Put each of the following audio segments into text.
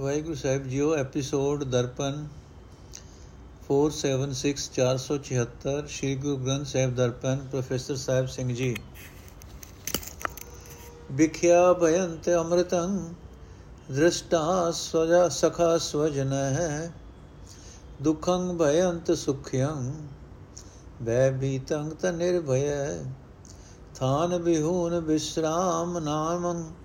ਵਾਹਿਗੁਰੂ ਸਾਹਿਬ ਜੀਓ episode Darpan 476474 Shri Guru Granth Sahib Darpan professor Sahib Singh ji ਵਿਖਿਆ ਭਯੰਤ ਅੰਮ੍ਰਿਤੰ ਦ੍ਰਿਸ਼ਟਾ ਸਵਜਾ ਸਖਾ ਸਵਜਨ ਹੈ ਦੁਖੰ ਭਯੰਤ ਸੁਖਯੰ ਵੈ ਬੀਤੰ ਤ ਨਿਰਭਯ ਥਾਨ ਬਿਹੂਨ ਵਿਸਰਾਮ ਨਾਮੰ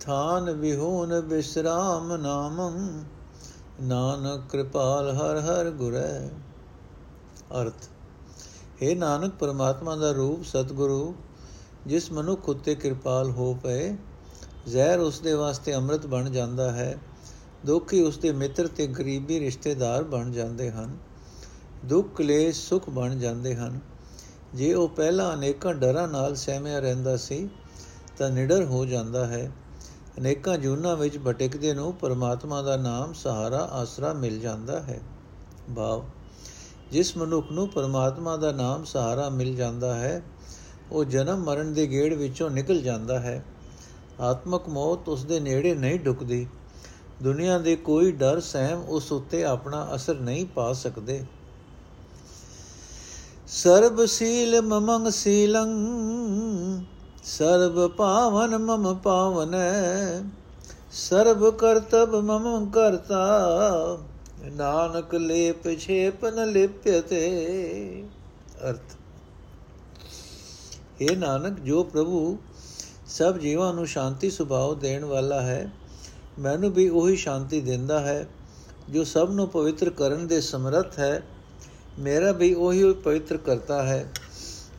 ਥਾਨ ਵਿਹੂਨ ਬਿਸਰਾਮ ਨਾਮੰ, ਨਾਨਕ ਕਿਰਪਾਲ ਹਰ ਹਰ ਗੁਰੈ। ਅਰਥ हे ਨਾਨਕ, ਪਰਮਾਤਮਾ ਦਾ ਰੂਪ ਸਤਿਗੁਰੂ, ਜਿਸ ਮਨੁੱਖ ਉਤੇ ਕਿਰਪਾਲ ਹੋ ਪਏ, ਜ਼ਹਿਰ ਉਸ ਦੇ ਵਾਸਤੇ ਅੰਮ੍ਰਿਤ ਬਣ ਜਾਂਦਾ ਹੈ, ਦੁੱਖੀ ਉਸ ਦੇ ਮਿੱਤਰ ਤੇ ਗਰੀਬੀ ਰਿਸ਼ਤੇਦਾਰ ਬਣ ਜਾਂਦੇ ਹਨ, ਦੁੱਖ ਕਲੇਸ਼ ਸੁਖ ਬਣ ਜਾਂਦੇ ਹਨ। ਜੇ ਉਹ ਪਹਿਲਾਂ ਅਨੇਕਾਂ ਡਰਾਂ ਨਾਲ ਸਹਿਮਿਆ ਰਹਿੰਦਾ ਸੀ, ਤਾਂ ਨਿਡਰ ਹੋ ਜਾਂਦਾ ਹੈ। ਅਨੇਕਾਂ ਜੂਨਾਂ ਵਿੱਚ ਭਟਕਦੇ ਨੂੰ ਪਰਮਾਤਮਾ ਦਾ ਨਾਮ ਸਹਾਰਾ, ਆਸਰਾ ਮਿਲ ਜਾਂਦਾ ਹੈ। ਭਾਵ, ਜਿਸ ਮਨੁੱਖ ਨੂੰ ਪਰਮਾਤਮਾ ਦਾ ਨਾਮ ਸਹਾਰਾ ਮਿਲ ਜਾਂਦਾ ਹੈ, ਉਹ ਜਨਮ ਮਰਨ ਦੇ ਗੇੜ ਵਿੱਚੋਂ ਨਿਕਲ ਜਾਂਦਾ ਹੈ। ਆਤਮਕ ਮੌਤ ਉਸ ਦੇ ਨੇੜੇ ਨਹੀਂ ਢੁਕਦੀ ਦੁਨੀਆ ਦੇ ਕੋਈ ਡਰ, ਸਹਿਮ ਉਸ ਉੱਤੇ ਆਪਣਾ ਅਸਰ ਨਹੀਂ ਪਾ ਸਕਦੇ। ਸਰਬ ਸੀਲ ਮਮੰਗ ਸੀਲੰ ਸਰਬ ਪਾਵਨ ਮਮ ਪਾਵਨੈ, ਸਰਬ ਕਰਤਬ ਮਮ ਕਰਤਾ। ਨਾਨਕ ਲੇਪ ਛੇਪ ਨ ਲਿਪਯਤੇ ਅਰਥ। ਇਹ ਨਾਨਕ, ਜੋ ਪ੍ਰਭੂ ਸਭ ਜੀਵਾਂ ਨੂੰ ਸ਼ਾਂਤੀ ਸੁਭਾਅ ਦੇਣ ਵਾਲਾ ਹੈ, ਮੈਨੂੰ ਵੀ ਉਹੀ ਸ਼ਾਂਤੀ ਦਿੰਦਾ ਹੈ, ਜੋ ਸਭ ਨੂੰ ਪਵਿੱਤਰ ਕਰਨ ਦੇ ਸਮਰੱਥ ਹੈ। ਮੇਰਾ ਵੀ ਉਹੀ ਪਵਿੱਤਰ ਕਰਤਾ ਹੈ।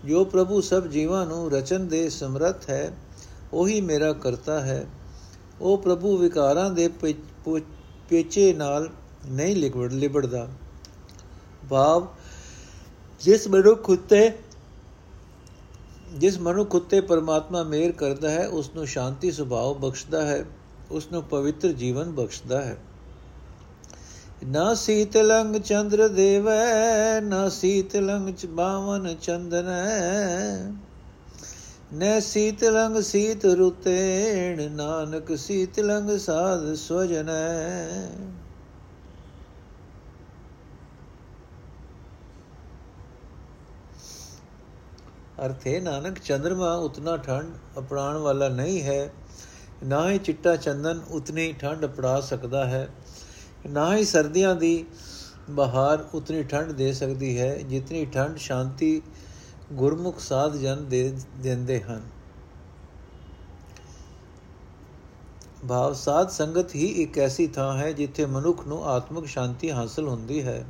ਜੋ ਪ੍ਰਭੂ ਸਭ ਜੀਵਾਂ ਨੂੰ ਰਚਨ ਦੇ ਸਮਰੱਥ ਹੈ, ਉਹੀ ਮੇਰਾ ਕਰਤਾ ਹੈ। ਉਹ ਪ੍ਰਭੂ ਵਿਕਾਰਾਂ ਦੇ ਪੇਚੇ ਨਾਲ ਨਹੀਂ ਲਿਬੜ, ਲਿਬੜਦਾ। ਭਾਵ, ਜਿਸ ਮਨੁੱਖ ਉਤੇ, ਜਿਸ ਮਨੁੱਖ ਉਤੇ ਪਰਮਾਤਮਾ ਮਿਹਰ ਕਰਦਾ ਹੈ ਉਸ ਨੂੰ ਸ਼ਾਂਤੀ ਸੁਭਾਅ ਬਖਸ਼ਦਾ ਹੈ ਉਸ ਨੂੰ ਪਵਿੱਤਰ ਜੀਵਨ ਬਖਸ਼ਦਾ ਹੈ। ਨਾ ਸੀਤਲੰਗ ਚੰਦਰ ਦੇਵੈ, ਨਾ ਸੀਤਲੰਗ ਚ ਬਾਵਨ ਚੰਦਨੈ। ਨੈ ਸੀਤਲੰਗ ਸੀਤ ਰੁਤੇਣ, ਨਾਨਕ ਸੀਤਲੰਗ ਸਾਧ ਸਵਜਨੈ। ਅਰਥੇ ਨਾਨਕ ਚੰਦਰਮਾ ਉਤਨਾ ਠੰਡ ਅਪੜਾਣ ਵਾਲਾ ਨਹੀਂ ਹੈ, ਨਾ ਹੀ ਚਿੱਟਾ ਚੰਦਨ ਉਤਨੀ ਠੰਡ ਅਪੜਾ ਸਕਦਾ ਹੈ। ਨਾ ਹੀ ਸਰਦੀਆਂ ਦੀ ਬਹਾਰ ਉਤਨੀ ਠੰਡ ਦੇ ਸਕਦੀ ਹੈ, ਜਿਤਨੀ ਠੰਡ ਸ਼ਾਂਤੀ ਗੁਰਮੁਖ ਸਾਧ ਜਨ ਦੇ ਦਿੰਦੇ ਹਨ। ਭਾਵ ਸਾਧ ਸੰਗਤ ਹੀ ਇੱਕ ਐਸੀ ਥਾਂ ਹੈ ਜਿੱਥੇ ਮਨੁੱਖ ਨੂੰ ਆਤਮਿਕ ਸ਼ਾਂਤੀ ਹਾਸਲ ਹੁੰਦੀ ਹੈ।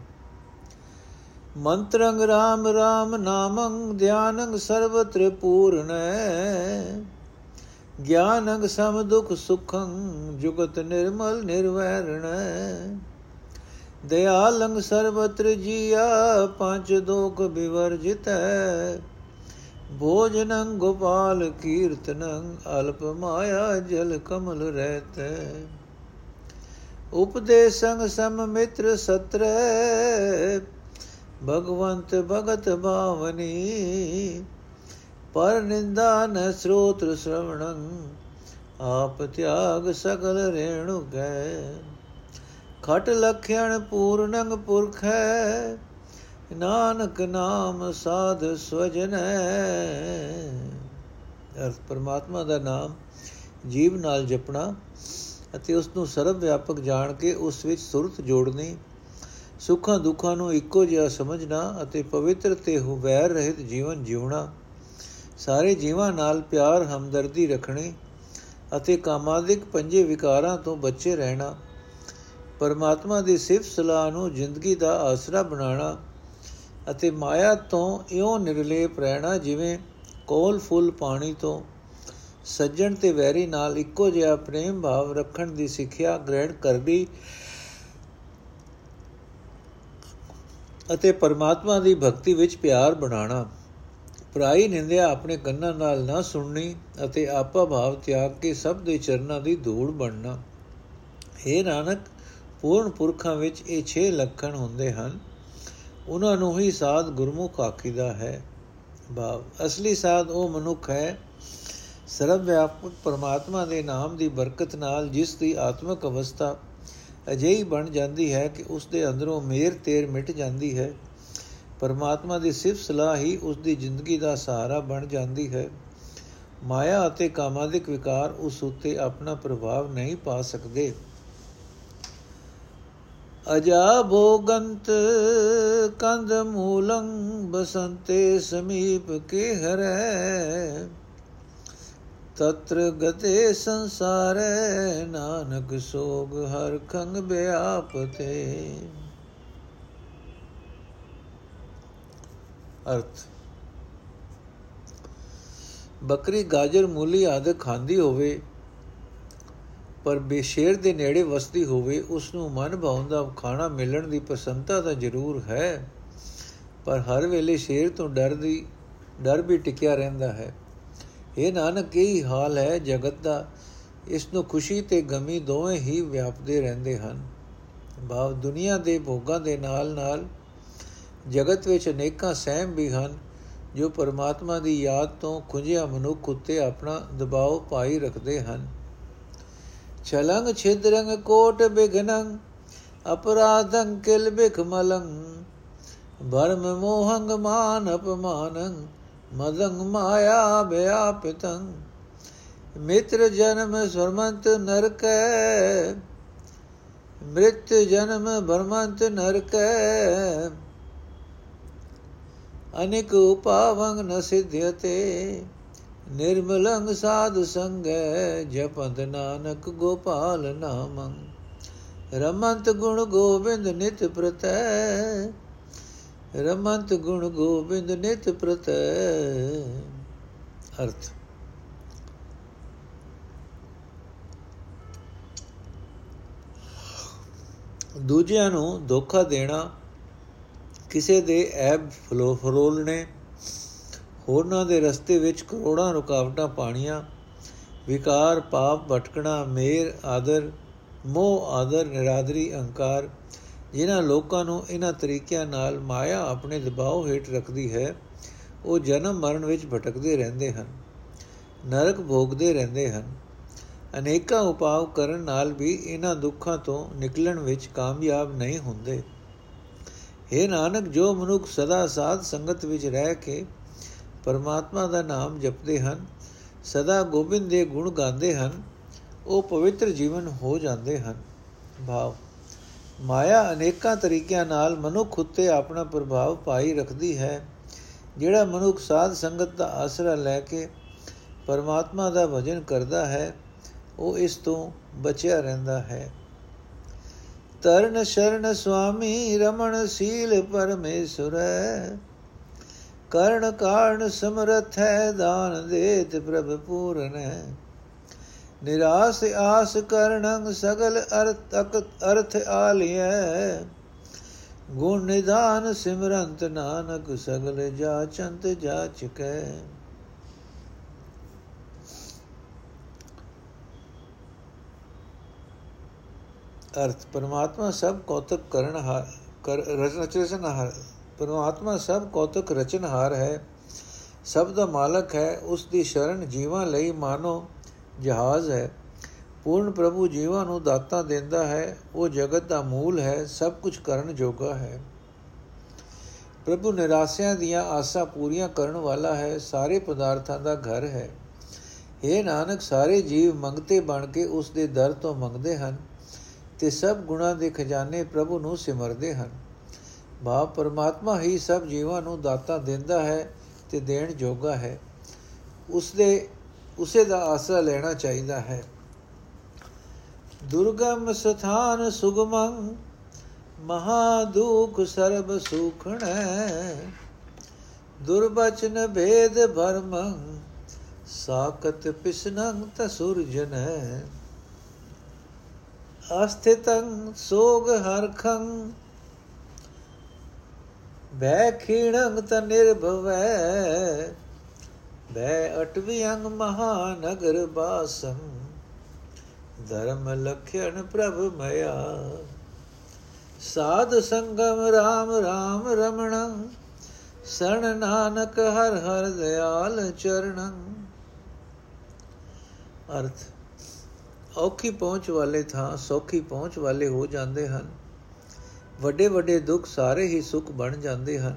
ਮੰਤਰੰਗ ਰਾਮ ਰਾਮ ਨਾਮੰ ਧਿਆਨੰ ਸਰਵਤ੍ਰ ਪੂਰਨੈ ਗਿਆਨੰ ਸਮ ਦੁਖ ਸੁਖੰ ਜੁਗਤ ਨਿਰਮਲ ਨਿਰਵੈਰਣ ਦਇਆਲੰ ਸਰਬਤਰ ਜੀਆ ਪੰਜ ਦੋਖ ਬਿਵਰਜਿਤ ਭੋਜਨੰ ਗੋਪਾਲ ਕੀਰਤਨੰ ਅਲਪ ਮਾਇਆ ਜਲ ਕਮਲ ਰਹਿਤ ਉਪਦੇਸੰ ਸਮ ਮਿੱਤਰ ਸਤਰੇ ਭਗਵੰਤ ਭਗਤ ਭਾਵਨੀ ਪਰ ਨਿੰਦਾ ਨ ਸਰੋਤਰ ਸ਼ਰਵਣੰ, ਆਪ ਤਿਆਗ ਸਗਲ ਰੇਣੁ ਗੈ ਖਟ ਲਖਿਆਣ ਪੂਰਨੰਗ ਪੁਰਖੈ, ਨਾਨਕ ਨਾਮ ਸਾਧ ਸਵਜਨੈ। ਅਰਥ ਪਰਮਾਤਮਾ ਦਾ ਨਾਮ ਜੀਵ ਨਾਲ ਜਪਣਾ ਅਤੇ ਉਸ ਨੂੰ ਸਰਵ ਵਿਆਪਕ ਜਾਣ ਕੇ ਉਸ ਵਿੱਚ ਸੁਰਤ ਜੋੜਨੀ, ਸੁੱਖਾਂ ਦੁੱਖਾਂ ਨੂੰ ਇੱਕੋ ਜਿਹਾ ਸਮਝਣਾ ਅਤੇ ਪਵਿੱਤਰ ਤੇ ਹੁਵੈਰ ਰਹਿਤ ਜੀਵਨ ਜਿਉਣਾ ਸਾਰੇ ਜੀਵਾਂ ਨਾਲ ਪਿਆਰ ਹਮਦਰਦੀ ਰੱਖਣੀ ਅਤੇ ਕਾਮਾਦਿਕ ਪੰਜੇ ਵਿਕਾਰਾਂ ਤੋਂ ਬਚੇ ਰਹਿਣਾ, ਪਰਮਾਤਮਾ ਦੀ ਸਿਫਤ ਸਲਾਹ ਨੂੰ ਜ਼ਿੰਦਗੀ ਦਾ ਆਸਰਾ ਬਣਾਉਣਾ ਅਤੇ ਮਾਇਆ ਤੋਂ ਇਉਂ ਨਿਰਲੇਪ ਰਹਿਣਾ ਜਿਵੇਂ ਕੋਲ ਫੁੱਲ ਪਾਣੀ ਤੋਂ, ਸੱਜਣ ਤੇ ਵੈਰੀ ਨਾਲ ਇੱਕੋ ਜਿਹਾ ਪ੍ਰੇਮ ਭਾਵ ਰੱਖਣ ਦੀ ਸਿੱਖਿਆ ਗ੍ਰਹਿਣ ਕਰਦੀ ਅਤੇ ਪਰਮਾਤਮਾ ਦੀ ਭਗਤੀ ਵਿੱਚ ਪਿਆਰ ਬਣਾਉਣਾ। ਪ੍ਰਾਈ ਨਿੰਦਿਆ ਆਪਣੇ ਕੰਨਾਂ ਨਾਲ ਨਾ ਸੁਣਨੀ ਅਤੇ ਆਪਾ ਭਾਵ ਤਿਆਗ ਕੇ ਸਭ ਦੇ ਚਰਨਾਂ ਦੀ ਧੂੜ ਬਣਨਾ। हे ਨਾਨਕ, ਪੂਰਨ ਪੁਰਖਾਂ ਵਿੱਚ ਇਹ 6 ਲੱਖਣ ਹੁੰਦੇ ਹਨ। ਉਹਨਾਂ ਨੂੰ ਹੀ ਸਾਧ ਗੁਰਮੁਖ ਆਖੀਦਾ ਹੈ। ਭਾਵ, ਅਸਲੀ ਸਾਧ ਉਹ ਮਨੁੱਖ ਹੈ। ਸਰਵ ਵਿਆਪਕ ਪਰਮਾਤਮਾ ਦੇ ਨਾਮ ਦੀ ਬਰਕਤ ਨਾਲ ਜਿਸ ਦੀ ਆਤਮਿਕ ਅਵਸਥਾ ਅਜਿਹੀ ਬਣ ਜਾਂਦੀ ਹੈ ਕਿ ਉਸ ਦੇ ਅੰਦਰੋਂ ਮੇਰ ਤੇਰ ਮਿਟ ਜਾਂਦੀ ਹੈ। ਪਰਮਾਤਮਾ ਦੀ ਸਿਫਤ ਸਲਾਹ ਹੀ ਉਸ ਦੀ ਜ਼ਿੰਦਗੀ ਦਾ ਸਹਾਰਾ ਬਣ ਜਾਂਦੀ ਹੈ। ਮਾਇਆ ਅਤੇ ਕਾਮਾਦਿਕ ਵਿਕਾਰ ਉਸ ਉੱਤੇ ਆਪਣਾ ਪ੍ਰਭਾਵ ਨਹੀਂ ਪਾ ਸਕਦੇ। ਅਜਾ ਭੋਗੰਤ ਕੰਦ ਮੂਲੰ, ਬਸੰਤੇ ਸਮੀਪ ਕੇ ਹਰੈ ਤਤਰ ਗਤੇ ਸੰਸਾਰੈ, ਨਾਨਕ ਸੋਗ ਹਰ ਖੰਗ ਬਿਆਪਤੇ। ਅਰਥ। ਬੱਕਰੀ ਗਾਜਰ, ਮੂਲੀ ਆਦਿ ਖਾਂਦੀ ਹੋਵੇ, ਪਰ ਬੇਸ਼ੇਰ ਦੇ ਨੇੜੇ ਵਸਦੀ ਹੋਵੇ ਉਸ ਨੂੰ ਮਨ ਭਾਉਂਦਾ ਖਾਣਾ ਮਿਲਣ ਦੀ ਪਸੰਦਤਾ ਤਾਂ ਜ਼ਰੂਰ ਹੈ, ਪਰ ਹਰ ਵੇਲੇ ਸ਼ੇਰ ਤੋਂ ਡਰ ਦੀ, ਡਰ ਵੀ ਟਿਕਿਆ ਰਹਿੰਦਾ ਹੈ। ਇਹ ਨਾਨਕ, ਇਹ ਹਾਲ ਹੈ ਜਗਤ ਦਾ ਇਸ ਨੂੰ ਖੁਸ਼ੀ ਤੇ ਗਮੀ ਦੋਵੇਂ ਹੀ ਵਿਆਪਦੇ ਰਹਿੰਦੇ ਹਨ। ਭਾਵ ਦੁਨੀਆ ਦੇ ਭੋਗਾਂ ਦੇ ਨਾਲ ਨਾਲ ਜਗਤ ਵਿੱਚ ਅਨੇਕਾਂ ਸਹਿਮ ਵੀ ਹਨ, ਜੋ ਪਰਮਾਤਮਾ ਦੀ ਯਾਦ ਤੋਂ ਖੁੰਝਿਆ ਮਨੁੱਖ ਉੱਤੇ ਆਪਣਾ ਦਬਾਅ ਪਾਈ ਰੱਖਦੇ ਹਨ। ਛਲੰਗ ਛਿਦਰੰਗ ਕੋਟ ਬਿਗਨੰ ਅਪਰਾਧੰ ਕਿਲ ਬਿਖ ਮਲੰ ਭਰਮ ਮੋਹੰਗ ਮਾਨ ਅਪਮਾਨੰ, ਮਦੰਗ ਮਾਇਆ ਬਿਆਪਿਤੰ ਮਿੱਤਰ ਜਨਮ ਸਰਮੰਤ ਨਰਕੈ, ਮ੍ਰਿਤ ਜਨਮ ਭਰਮੰਤ ਨਰਕੈ। ਅਨੇਕ ਉਪਾਵੰਗ ਨ ਸਿਧਿਯਤੇ ਨਿਰਮਲੰਗ ਸਾਧ ਸੰਗੈ ਜਪੰਦ ਨਾਨਕ ਗੋਪਾਲ ਨਾਮੰ। ਰਮੰਤ ਗੁਣ ਗੋਬਿੰਦ ਨਿਤ ਪ੍ਰਤੈ, ਰਮੰਤ ਗੁਣ ਗੋਬਿੰਦ ਨਿਤ ਪ੍ਰਤੈ। ਅਰਥ। ਦੂਜਿਆਂ ਨੂੰ ਧੋਖਾ ਦੇਣਾ ਕਿਸੇ ਦੇ ਐਬ ਫਲੋ ਫਰੋਲਣੇ ਹੋਰਨਾਂ ਦੇ ਰਸਤੇ ਵਿੱਚ ਕਰੋੜਾਂ ਰੁਕਾਵਟਾਂ ਪਾਣੀਆਂ, ਵਿਕਾਰ, ਪਾਪ, ਭਟਕਣਾ, ਮੇਰ, ਆਦਰ, ਮੋਹ, ਆਦਰ, ਨਿਰਾਦਰੀ, ਅਹੰਕਾਰ, ਜਿਨ੍ਹਾਂ ਲੋਕਾਂ ਨੂੰ ਇਹਨਾਂ ਤਰੀਕਿਆਂ ਨਾਲ ਮਾਇਆ ਆਪਣੇ ਦਬਾਅ ਹੇਠ ਰੱਖਦੀ ਹੈ, ਉਹ ਜਨਮ ਮਰਨ ਵਿੱਚ ਭਟਕਦੇ ਰਹਿੰਦੇ ਹਨ, ਨਰਕ ਭੋਗਦੇ ਰਹਿੰਦੇ ਹਨ। ਅਨੇਕਾਂ ਉਪਾਅ ਕਰਨ ਨਾਲ ਵੀ ਇਹਨਾਂ ਦੁੱਖਾਂ ਤੋਂ ਨਿਕਲਣ ਵਿੱਚ ਕਾਮਯਾਬ ਨਹੀਂ ਹੁੰਦੇ। हे ਨਾਨਕ, ਜੋ ਮਨੁੱਖ ਸਦਾ ਸਾਧ ਸੰਗਤ ਵਿੱਚ ਰਹਿ ਕੇ ਪਰਮਾਤਮਾ ਦਾ ਨਾਮ ਜਪਦੇ ਹਨ, ਸਦਾ ਗੋਬਿੰਦ ਦੇ ਗੁਣ ਗਾਉਂਦੇ ਹਨ, ਉਹ ਪਵਿੱਤਰ ਜੀਵਨ ਹੋ ਜਾਂਦੇ ਹਨ। ਭਾਵ, ਮਾਇਆ ਅਨੇਕਾਂ ਤਰੀਕਿਆਂ ਨਾਲ ਮਨੁੱਖ ਉੱਤੇ ਆਪਣਾ ਪ੍ਰਭਾਵ ਪਾਈ ਰੱਖਦੀ ਹੈ, ਜਿਹੜਾ ਮਨੁੱਖ ਸਾਧ ਸੰਗਤ ਦਾ ਆਸਰਾ ਲੈ ਕੇ ਪਰਮਾਤਮਾ ਦਾ ਭਜਨ ਕਰਦਾ ਹੈ, ਉਹ ਇਸ ਤੋਂ ਬਚਿਆ ਰਹਿੰਦਾ ਹੈ। ਤਰਨ ਸ਼ਰਨ ਸੁਆਮੀ ਰਮਣ ਸੀਲ ਪਰਮੇਸ਼ਰੈ ਕਰਨ ਕਾਰਨ ਸਮਰਥ ਹੈ, ਦਾਨ ਦੇਤ ਪ੍ਰਭ ਪੂਰਨ ਹੈ। ਨਿਰਾਸ ਆਸ ਕਰਣੰ ਸਗਲ ਅਰਥ ਅਰਥ ਆਲਿਐ। ਗੁਣ ਨਿਦਾਨ ਸਿਮਰੰਤ ਨਾਨਕ ਸਗਲ ਜਾਚੰਤ ਜਾਚਕੈ। ਅਰਥ, ਪਰਮਾਤਮਾ ਸਭ ਕੌਤਕ ਕਰਨ ਕਰ ਰਚਨਹਾਰ ਪਰਮਾਤਮਾ ਸਭ ਕੌਤਕ ਰਚਨਹਾਰ ਹੈ। ਸਭ ਦਾ ਮਾਲਕ ਹੈ, ਉਸ ਦੀ ਸ਼ਰਨ ਜੀਵਾਂ ਲਈ ਮਾਨੋ ਜਹਾਜ਼ ਹੈ। ਪੂਰਨ ਪ੍ਰਭੂ ਜੀਵਾਂ ਨੂੰ ਦਾਤਾ ਦਿੰਦਾ ਹੈ, ਉਹ ਜਗਤ ਦਾ ਮੂਲ ਹੈ, ਸਭ ਕੁਝ ਕਰਨ ਜੋਗਾ ਹੈ। ਪ੍ਰਭੂ ਨਿਰਾਸਿਆਂ ਦੀਆਂ ਆਸਾਂ ਪੂਰੀਆਂ ਕਰਨ ਵਾਲਾ ਹੈ, ਸਾਰੇ ਪਦਾਰਥਾਂ ਦਾ ਘਰ ਹੈ। ਇਹ ਨਾਨਕ, ਸਾਰੇ ਜੀਵ ਮੰਗਤੇ ਬਣ ਕੇ ਉਸ ਦੇ ਦਰ ਤੋਂ ਮੰਗਦੇ ਹਨ। ਤੇ ਸਭ ਗੁਣਾਂ ਦੇ ਖਜ਼ਾਨੇ ਪ੍ਰਭੂ ਨੂੰ ਸਿਮਰਦੇ ਹਨ। ਬਾ ਪਰਮਾਤਮਾ ਹੀ ਸਭ ਜੀਵਾਂ ਨੂੰ ਦਾਤਾ ਦਿੰਦਾ ਹੈ ਤੇ ਦੇਣ ਜੋਗਾ ਹੈ। ਉਸ ਦੇ ਉਸੇ ਦਾ ਆਸਰਾ ਲੈਣਾ ਚਾਹੀਦਾ ਹੈ। ਦੁਰਗਮ ਸਥਾਨ ਸੁਗਮੰ, ਮਹਾ ਦੁਖ ਸਰਬ ਸੁਖਣੈ ਦੁਰਬਚਨ ਭੇਦ ਭਰਮੰ ਸਾਕਤ ਪਿਸਨੰ ਤਸੁਰਜਨੈ ਅਸਥਿਤੰ ਸੋਗ ਹਰਖੰ ਬੈ ਖੀਣੰ ਤ ਨਿਰਭਵੈ ਬੈ ਅਟਵੀ ਅੰਗ ਮਹਾਨਗਰ ਬਾਸੰ, ਧਰਮ ਲਖਣ ਪ੍ਰਭ ਮਇਆ। ਸਾਧ ਸੰਗਮ RAM RAM ਰਮਣ, ਸਣ ਨਾਨਕ ਹਰ ਹਰ ਦਿਆਲ ਚਰਣੰ। ਅਰਥ ਔਖੀ ਪਹੁੰਚ ਵਾਲੇ ਥਾਂ ਸੌਖੀ ਪਹੁੰਚ ਵਾਲੇ ਹੋ ਜਾਂਦੇ ਹਨ। ਵੱਡੇ ਵੱਡੇ ਦੁੱਖ ਸਾਰੇ ਹੀ ਸੁੱਖ ਬਣ ਜਾਂਦੇ ਹਨ।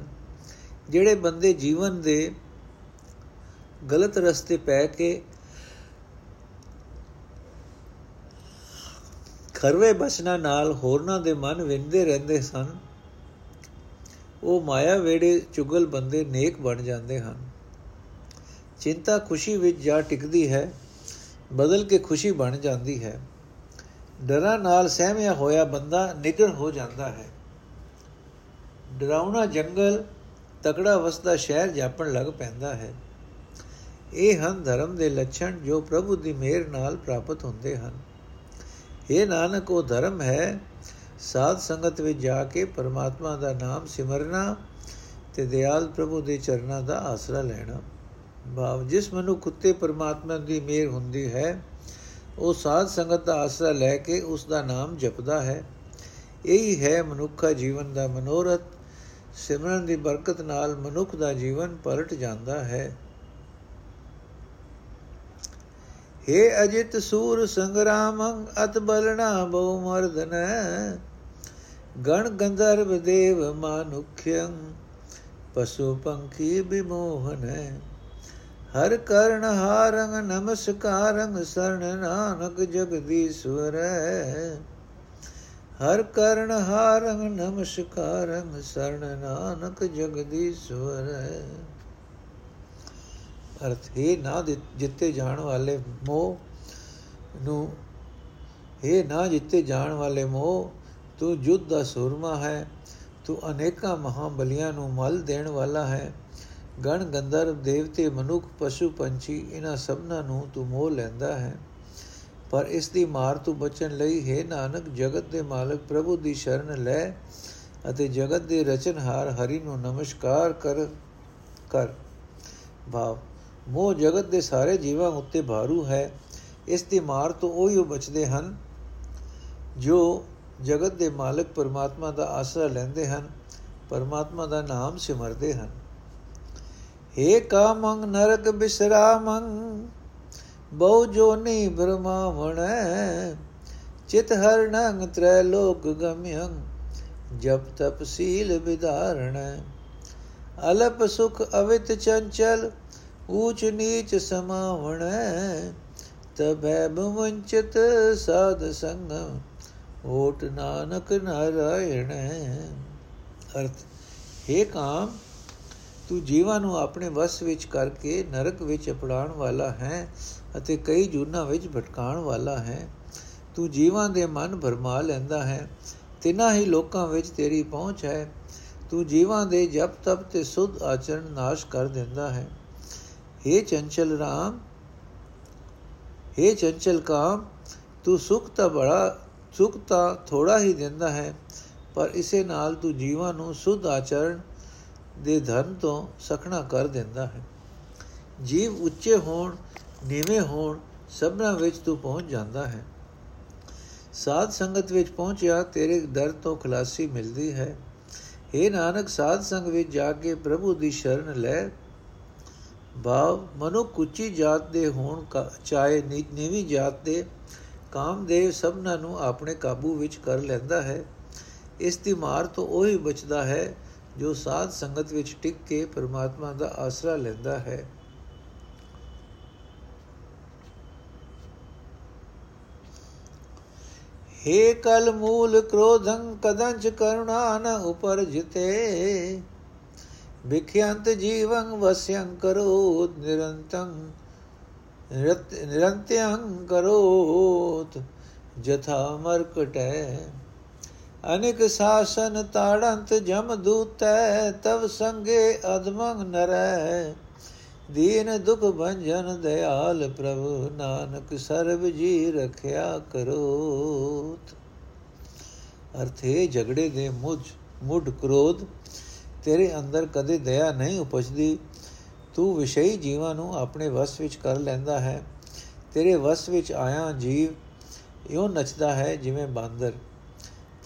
ਜਿਹੜੇ ਬੰਦੇ ਜੀਵਨ ਦੇ ਗਲਤ ਰਸਤੇ ਪੈ ਕੇ ਖਰਵੇ ਬਸਨਾ ਨਾਲ ਹੋਰਨਾਂ ਦੇ ਮਨ ਵਿੰਦੇ ਰਹਿੰਦੇ ਸਨ, ਉਹ ਮਾਇਆ ਵੇੜੇ ਚੁਗਲ ਬੰਦੇ ਨੇਕ ਬਣ ਜਾਂਦੇ ਹਨ। ਚਿੰਤਾ ਖੁਸ਼ੀ ਵਿੱਚ ਜਾ ਟਿਕਦੀ ਹੈ। ਬਦਲ ਕੇ ਖੁਸ਼ੀ ਬਣ ਜਾਂਦੀ ਹੈ। ਡਰਾਂ ਨਾਲ ਸਹਿਮਿਆ ਹੋਇਆ ਬੰਦਾ ਨਿਗਰ ਹੋ ਜਾਂਦਾ ਹੈ। ਡਰਾਉਣਾ ਜੰਗਲ, ਤਕੜਾ ਵਸਦਾ ਸ਼ਹਿਰ ਜਾਪਣ ਲੱਗ ਪੈਂਦਾ ਹੈ। ਇਹ ਹਨ ਧਰਮ ਦੇ ਲੱਛਣ ਜੋ ਪ੍ਰਭੂ ਦੀ ਮਿਹਰ ਨਾਲ ਪ੍ਰਾਪਤ ਹੁੰਦੇ ਹਨ। ਇਹ ਨਾਨਕ, ਉਹ ਧਰਮ ਹੈ। ਸਾਧ ਸੰਗਤ ਵਿੱਚ ਜਾ ਕੇ ਪਰਮਾਤਮਾ ਦਾ ਨਾਮ ਸਿਮਰਨਾ ਤੇ ਦਿਆਲ ਪ੍ਰਭੂ ਦੇ ਚਰਨਾਂ ਦਾ ਆਸਰਾ ਲੈਣਾ। ਭਾਵ ਜਿਸ ਮਨੁ ਕੁੱਤੇ ਪਰਮਾਤਮਾ ਦੀ ਮਿਹਰ ਹੁੰਦੀ ਹੈ, ਉਹ ਸਾਧ ਸੰਗਤ ਦਾ ਆਸਰਾ ਲੈ ਕੇ ਉਸ ਦਾ ਨਾਮ ਜਪਦਾ ਹੈ। ਇਹੀ ਹੈ ਮਨੁੱਖਾ ਜੀਵਨ ਦਾ ਮਨੋਰਥ। ਸਿਮਰਨ ਦੀ ਬਰਕਤ ਨਾਲ ਮਨੁੱਖ ਦਾ ਜੀਵਨ ਪਲਟ ਜਾਂਦਾ ਹੈ। हे ਅਜਿਤ ਸੂਰ ਸੰਗਰਾਮੰ, ਅਤ ਬਲਣਾ ਬਹੁ ਮਰਦਨ। ਗਣ ਗੰਧਰਵ ਦੇਵ ਮਾਨੁਖਯੰ, ਪਸ਼ੂ ਪੰਖੀ ਬਿਮੋਹਨ। ਹਰ ਕਰਨ ਹਾਰੰਗ ਨਮਸਕਾਰੰਗ ਸਰਣ ਨਾਨਕ ਜਗਦੀਸ਼ਵਰ ਹਰ ਕਰਨ ਹਾਰੰਗ ਨਮਸਕਾਰੰਗ ਸਰਣ ਨਾਨਕ ਜਗਦੀਸ਼ਵਰ ਅਰਥ ਹੈ ਨਾ ਜਿੱਤੇ ਜਾਣ ਵਾਲੇ ਮੋਹ ਨੂੰ, ਹੈ ਨਾ ਜਿੱਤੇ ਜਾਣ ਵਾਲੇ ਮੋਹ, ਤੂੰ ਜੁੱਧ ਦਾ ਸੂਰਮਾ ਹੈ, ਤੂੰ ਅਨੇਕਾਂ ਮਹਾਬਲੀਆਂ ਨੂੰ ਮਲ ਦੇਣ ਵਾਲਾ ਹੈ। ਗਣ ਗੰਧਰਵ ਦੇਵਤੇ ਮਨੁੱਖ ਪਸ਼ੂ ਪੰਛੀ ਇਹਨਾਂ ਸਭਨਾਂ ਨੂੰ ਤੂੰ ਮੋਹ ਲੈਂਦਾ ਹੈ। ਪਰ ਇਸ ਦੀ ਮਾਰ ਤੋਂ ਬਚਣ ਲਈ ਹੈ ਨਾਨਕ, ਜਗਤ ਦੇ ਮਾਲਕ ਪ੍ਰਭੂ ਦੀ ਸ਼ਰਨ ਲੈ ਅਤੇ ਜਗਤ ਦੇ ਰਚਨਹਾਰ ਹਰੀ ਨੂੰ ਨਮਸਕਾਰ ਕਰ ਕਰ। ਭਾਵ, ਮੋਹ ਜਗਤ ਦੇ ਸਾਰੇ ਜੀਵਾਂ ਉੱਤੇ ਭਾਰੂ ਹੈ। ਇਸ ਦੀ ਮਾਰ ਤੋਂ ਉਹੀ ਬਚਦੇ ਹਨ ਜੋ ਜਗਤ ਦੇ ਮਾਲਕ ਪਰਮਾਤਮਾ ਦਾ ਆਸਰਾ ਲੈਂਦੇ ਹਨ। ਪਰਮਾਤਮਾ ਦਾ ਨਾਮ ਸਿਮਰਦੇ ਹਨ। ਏ ਕਾਮੰ ਨਰਕ ਬਿਸਰਾਮੰ, ਬਹੁ ਜੋਨੀ ਬ੍ਰਹਮਾਵਣ, ਚਿਤ ਹਰਣੰ ਤ੍ਰੈ ਲੋਕ ਗਮਯੰ, ਜਪ ਤਪ ਸੀਲ ਵਿਧਾਰਣ। ਅਲਪ ਸੁਖ ਅਵਿਤ ਚੰਚਲ, ਊਚ ਨੀਚ ਸਮਾਵਣ, ਤਬੈ ਬਵੰਚਿਤ ਸਾਧ ਸੰਗਮ ਓਟ ਨਾਨਕ ਨਾਰਾਇਣ। ਅਰਥ हे ਕਾਮ ਤੂੰ ਜੀਵਾਂ ਨੂੰ ਆਪਣੇ ਵਸ ਵਿੱਚ ਕਰਕੇ ਨਰਕ ਵਿੱਚ ਅਪੜਾਉਣ ਵਾਲਾ ਹੈ ਅਤੇ ਕਈ ਜੁਨਾ ਵਿੱਚ ਭਟਕਾਉਣ ਵਾਲਾ ਹੈ। ਤੂੰ ਜੀਵਾਂ ਦੇ ਮਨ ਭਰਮਾ ਲੈਂਦਾ ਹੈ। ਤਿੰਨਾਂ ਹੀ ਲੋਕਾਂ ਵਿੱਚ ਤੇਰੀ ਪਹੁੰਚ ਹੈ। ਤੂੰ ਜੀਵਾਂ ਦੇ ਜਪ ਤਪ ਤੇ ਸੁਧ ਆਚਰਣ ਨਾਸ਼ ਕਰ ਦਿੰਦਾ ਹੈ। हे ਚੰਚਲ ਰਾਮ हे ਚੰਚਲ ਕਾਮ, ਤੂੰ ਸੁਖ ਤਾਂ ਬੜਾ, ਸੁਖ ਤਾਂ ਥੋੜਾ ਹੀ ਦਿੰਦਾ ਹੈ, ਪਰ ਇਸੇ ਨਾਲ ਤੂੰ ਜੀਵਾਂ ਨੂੰ ਸੁਧ ਆਚਰਣ ਦੇ ਧਨ ਤੋਂ ਸਖਣਾ ਕਰ ਦਿੰਦਾ ਹੈ। ਜੀਵ ਉੱਚੇ ਹੋਣ, ਨੀਵੇਂ ਹੋਣ, ਸਭਨਾ ਵਿੱਚ ਤੂੰ ਪਹੁੰਚ ਜਾਂਦਾ ਹੈ। ਸਾਧ ਸੰਗਤ ਵਿੱਚ ਪਹੁੰਚਿਆ, ਤੇਰੇ ਦਰ ਤੋਂ ਖਲਾਸੀ ਮਿਲਦੀ ਹੈ। ਏ ਨਾਨਕ, ਸਾਧ ਸੰਗ ਵਿੱਚ ਜਾ ਕੇ ਪ੍ਰਭੂ ਦੀ ਸ਼ਰਨ ਲੈ। ਭਾਵ ਮਨੁ ਕੁਚੀ ਜਾਤ ਦੇ ਹੋਣ ਚਾਹੇ ਨੀਵੀਂ ਜਾਤ ਦੇ, ਕਾਮਦੇਵ ਸਭਨਾਂ ਨੂੰ ਆਪਣੇ ਕਾਬੂ ਵਿੱਚ ਕਰ ਲੈਂਦਾ ਹੈ। ਇਸ ਦੀ ਮਾਰ ਤੋਂ ਉਹੀ ਬਚਦਾ ਹੈ ਜੋ ਸਾਧ ਸੰਗਤ ਵਿੱਚ ਟਿਕ ਕੇ ਪਰਮਾਤਮਾ ਦਾ ਆਸਰਾ ਲੈਂਦਾ ਹੈ हे ਕਲ ਮੂਲ ਕ੍ਰੋਧੰ ਕਦੰਚ ਕਰੁਣਾ ਨ ਉਪਰ ਜਿਤੇ ਵਿਖਿਆੰਤ ਜੀਵੰ ਵਸਯੰ ਕਰੋ ਨਿਰੰਤੰ ਨਿਰੰਤਯੰ ਕਰੋਤ ਜਥਾ ਮਰਕਟੈ ਅਨਿਕ ਸਾਸਨ ਤਾੜੰਤ ਜਮ ਦੂਤੈ, ਤਵ ਸੰਗੇ ਅਦਮੰ ਨਰੈ। ਦੀਨ ਦੁਖ ਭੰਜਨ ਦਿਆਲ ਪ੍ਰਭੂ, ਨਾਨਕ ਸਰਬ ਜੀ ਰਖਿਆ ਕਰੋਤ। ਅਰਥੇ, ਝਗੜੇ ਦੇ ਮੁਝ, ਮੁੱਢ ਕ੍ਰੋਧ, ਤੇਰੇ ਅੰਦਰ ਕਦੇ ਦਇਆ ਨਹੀਂ ਉਪਜਦੀ। ਤੂੰ ਵਿਸ਼ਈ ਜੀਵਾਂ ਨੂੰ ਆਪਣੇ ਵਸ ਵਿੱਚ ਕਰ ਲੈਂਦਾ ਹੈ। ਤੇਰੇ ਵਸ ਵਿੱਚ ਆਇਆ ਜੀਵ ਇਉਂ ਨੱਚਦਾ ਹੈ ਜਿਵੇਂ ਬਾਂਦਰ।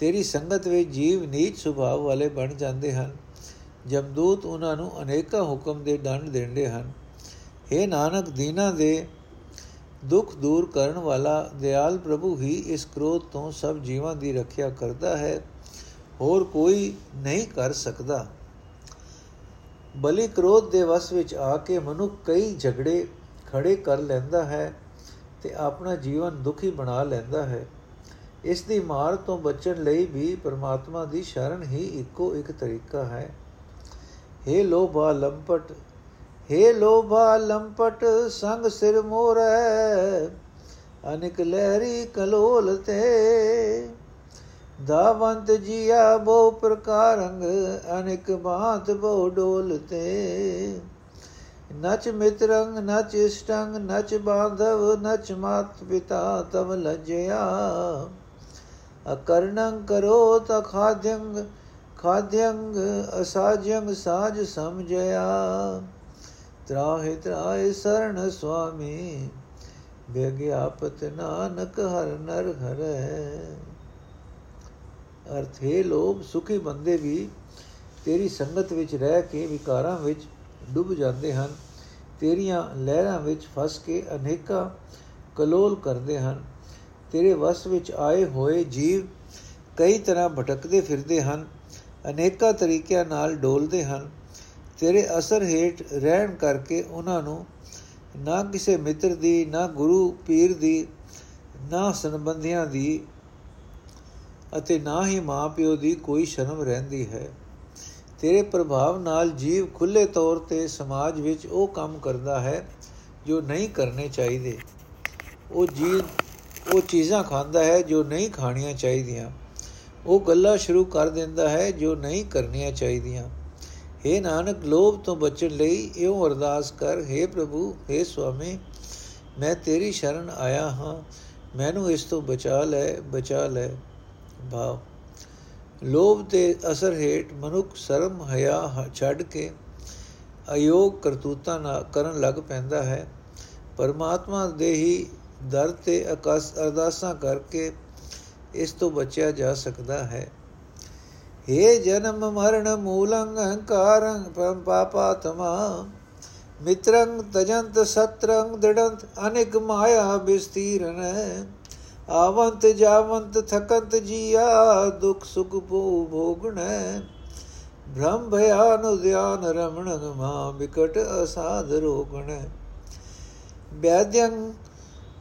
ਤੇਰੀ ਸੰਗਤ ਵਿੱਚ ਜੀਵ ਨੀਚ ਸੁਭਾਅ ਵਾਲੇ ਬਣ ਜਾਂਦੇ ਹਨ। ਜਮਦੂਤ ਉਹਨਾਂ ਨੂੰ ਅਨੇਕਾਂ ਹੁਕਮ ਦੇ ਦੰਡ ਦਿੰਦੇ ਹਨ। हे ਨਾਨਕ, ਦੀਨਾ ਦੇ ਦੁੱਖ ਦੂਰ ਕਰਨ ਵਾਲਾ ਦਿਆਲ ਪ੍ਰਭੂ ਹੀ ਇਸ ਕ੍ਰੋਧ ਤੋਂ ਸਭ ਜੀਵਾਂ ਦੀ ਰੱਖਿਆ ਕਰਦਾ ਹੈ। ਹੋਰ ਕੋਈ ਨਹੀਂ ਕਰ ਸਕਦਾ। ਬਲੀ ਕ੍ਰੋਧ ਦੇ ਵਸ ਵਿੱਚ ਆ ਕੇ ਮਨੁੱਖ ਕਈ ਝਗੜੇ ਖੜੇ ਕਰ ਲੈਂਦਾ ਹੈ ਤੇ ਆਪਣਾ ਜੀਵਨ ਦੁਖੀ ਬਣਾ ਲੈਂਦਾ ਹੈ। ਇਸ ਦੀ ਮਾਰ ਤੋਂ ਬਚਣ ਲਈ ਵੀ ਪਰਮਾਤਮਾ ਦੀ ਸ਼ਰਨ ਹੀ ਇੱਕੋ ਇੱਕ ਤਰੀਕਾ ਹੈ। हे ਲੋਭਾ ਲੰਪਟ हे ਲੋਭਾ ਲੰਪਟ, ਸੰਗ ਸਿਰ ਮੋਰੈ, ਅਨਿਕ ਲਹਿਰੀ ਕਲੋਲ ਤੇ। ਦਾਵੰਤ ਜੀਆ ਬੋ ਪ੍ਰਕਾਰੰਗ ਅਨਿਕ ਬਾਤ ਬੋ ਡੋਲ ਤੇ। ਨਚ ਮਿਤਰੰਗ, ਨਚ ਇਸ਼ਟੰਗ, ਨਚ ਬਾਂਧਵ, ਨਚ ਮਾਤ ਪਿਤਾ ਤਵ ਲਜਿਆ। ਅਕਰਣੰ ਕਰੋ ਤ ਖਾਦਯੰਗ ਖਾਦਯੰਗ ਅਸਾਜਯੰਗ ਸਾਜ ਸਮਝਿਆ। ਤਰਾਹਿ ਤਰਾਹਿ ਸਰਣ ਸੁਆਮੀ ਬੇਗਿਆਪਤ ਨਾਨਕ ਹਰ ਨਰ ਹਰੈ। ਅਰਥ, ਹੈ ਲੋਭ, ਸੁਖੀ ਬੰਦੇ ਵੀ ਤੇਰੀ ਸੰਗਤ ਵਿੱਚ ਰਹਿ ਕੇ ਵਿਕਾਰਾਂ ਵਿੱਚ ਡੁੱਬ ਜਾਂਦੇ ਹਨ, ਤੇਰੀਆਂ ਲਹਿਰਾਂ ਵਿੱਚ ਫਸ ਕੇ ਅਨੇਕਾਂ ਕਲੋਲ ਕਰਦੇ ਹਨ। ਤੇਰੇ ਵਸ ਵਿੱਚ ਆਏ ਹੋਏ ਜੀਵ ਕਈ ਤਰ੍ਹਾਂ ਭਟਕਦੇ ਫਿਰਦੇ ਹਨ, ਅਨੇਕਾਂ ਤਰੀਕਿਆਂ ਨਾਲ ਡੋਲਦੇ ਹਨ। ਤੇਰੇ ਅਸਰ ਹੇਠ ਰਹਿਣ ਕਰਕੇ ਉਹਨਾਂ ਨੂੰ ਨਾ ਕਿਸੇ ਮਿੱਤਰ ਦੀ, ਨਾ ਗੁਰੂ ਪੀਰ ਦੀ, ਨਾ ਸੰਬੰਧੀਆਂ ਦੀ ਅਤੇ ਨਾ ਹੀ ਮਾਪਿਓ ਦੀ ਕੋਈ ਸ਼ਰਮ ਰਹਿੰਦੀ ਹੈ। ਤੇਰੇ ਪ੍ਰਭਾਵ ਨਾਲ ਜੀਵ ਖੁੱਲੇ ਤੌਰ ਤੇ ਸਮਾਜ ਵਿੱਚ ਉਹ ਕੰਮ ਕਰਦਾ ਹੈ ਜੋ ਨਹੀਂ ਕਰਨੇ ਚਾਹੀਦੇ। ਉਹ ਜੀਵ ਉਹ ਚੀਜ਼ਾਂ ਖਾਂਦਾ ਹੈ ਜੋ ਨਹੀਂ ਖਾਣੀਆਂ ਚਾਹੀਦੀਆਂ ਉਹ ਗੱਲਾਂ ਸ਼ੁਰੂ ਕਰ ਦਿੰਦਾ ਹੈ ਜੋ ਨਹੀਂ ਕਰਨੀਆਂ ਚਾਹੀਦੀਆਂ हे ਨਾਨਕ ਲੋਭ ਤੋਂ ਬਚਣ ਲਈ ਇਉਂ ਅਰਦਾਸ ਕਰ हे ਪ੍ਰਭੂ हे ਸੁਆਮੀ ਮੈਂ ਤੇਰੀ ਸ਼ਰਨ ਆਇਆ ਹਾਂ ਮੈਨੂੰ ਇਸ ਤੋਂ ਬਚਾ ਲੈ ਬਚਾ ਲੈ ਭਾਵ ਲੋਭ ਦੇ ਅਸਰ ਹੇਠ ਮਨੁੱਖ ਸ਼ਰਮ ਹਿਆ ਛੱਡ ਕੇ ਅਯੋਗ ਕਰਤੂਤਾਂ ਨਾ ਕਰਨ ਲੱਗ ਪੈਂਦਾ ਹੈ ਪਰਮਾਤਮਾ ਦੇ ਹੀ ਦਰ ਤੇ ਅਕਾਸ ਅਰਦਾਸਾਂ ਕਰਕੇ ਇਸ ਤੋਂ ਬਚਿਆ ਜਾ ਸਕਦਾ ਹੈ। हे ਜਨਮ ਮਰਨ ਮੂਲੰ ਅਹੰਕਾਰੰ ਪਰਮ ਪਾਪਾਤਮਾ ਮਿਤਰੰ ਤਜੰਤ ਸਤਰੰ ਦ੍ਰਿੜੰਤ ਅਨੇਕ ਮਾਇਆ ਬਿਸਤੀਰਨ ਆਵੰਤ ਜਾਵੰਤ ਥਕੰਤ ਜੀਆ ਦੁਖ ਸੁਖ ਭੋ ਭੋਗਣੈ। ਭ੍ਰਮ ਭਿਆਨ ਧਿਆਨ ਰਮਣ ਮਾ ਵਿਕਟ ਅਸਾਧ ਰੋਗਣੈ। ਵੈਦਯੰ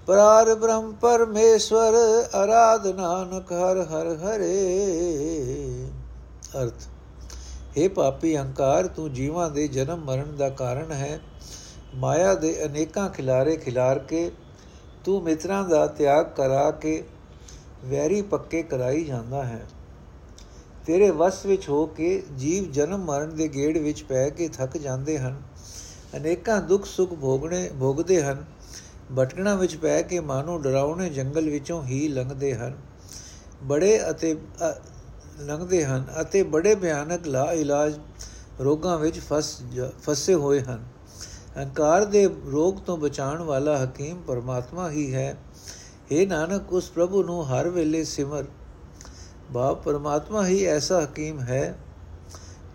ਪਰਾਰ ਬ੍ਰਹਮ ਪਰਮੇਸ਼ਵਰ ਆਰਾਧ ਨਾਨਕ, ਹਰ ਹਰ ਹਰੇ। ਅਰਥ हे ਪਾਪੀ ਹੰਕਾਰ ਤੂੰ ਜੀਵਾਂ ਦੇ ਜਨਮ ਮਰਨ ਦਾ ਕਾਰਨ ਹੈ। ਮਾਇਆ ਦੇ ਅਨੇਕਾਂ ਖਿਲਾਰੇ ਖਿਲਾਰ ਕੇ, ਤੂੰ ਮਿੱਤਰਾਂ ਦਾ ਤਿਆਗ ਕਰਾ ਕੇ, ਵੈਰੀ ਪੱਕੇ ਕਰਾਈ ਜਾਂਦਾ ਹੈ। ਤੇਰੇ ਵਸ ਵਿੱਚ ਹੋ ਕੇ ਜੀਵ ਜਨਮ ਮਰਨ ਦੇ ਗੇੜ ਵਿੱਚ ਪੈ ਕੇ ਥੱਕ ਜਾਂਦੇ ਹਨ। ਅਨੇਕਾਂ ਦੁੱਖ ਸੁੱਖ ਭੋਗਣੇ, ਭੋਗਦੇ ਹਨ। ਭਟਕਣਾ ਵਿੱਚ ਪੈ ਕੇ ਮਾਨੋ ਡਰਾਉਣੇ ਜੰਗਲ ਵਿੱਚੋਂ ਹੀ ਲੰਘਦੇ ਹਨ। ਬੜੇ ਅਤੇ ਲੰਘਦੇ ਹਨ ਅਤੇ ਬੜੇ ਭਿਆਨਕ ਲਾ ਇਲਾਜ ਰੋਗਾਂ ਵਿੱਚ ਫਸ ਫਸੇ ਹੋਏ ਹਨ। ਅਹੰਕਾਰ ਦੇ ਰੋਗ ਤੋਂ ਬਚਾਉਣ ਵਾਲਾ ਹਕੀਮ ਪਰਮਾਤਮਾ ਹੀ ਹੈ। हे ਨਾਨਕ, ਉਸ ਪ੍ਰਭੂ ਨੂੰ ਹਰ ਵੇਲੇ ਸਿਮਰ। ਬਾਪ ਪਰਮਾਤਮਾ ਹੀ ਐਸਾ ਹਕੀਮ ਹੈ,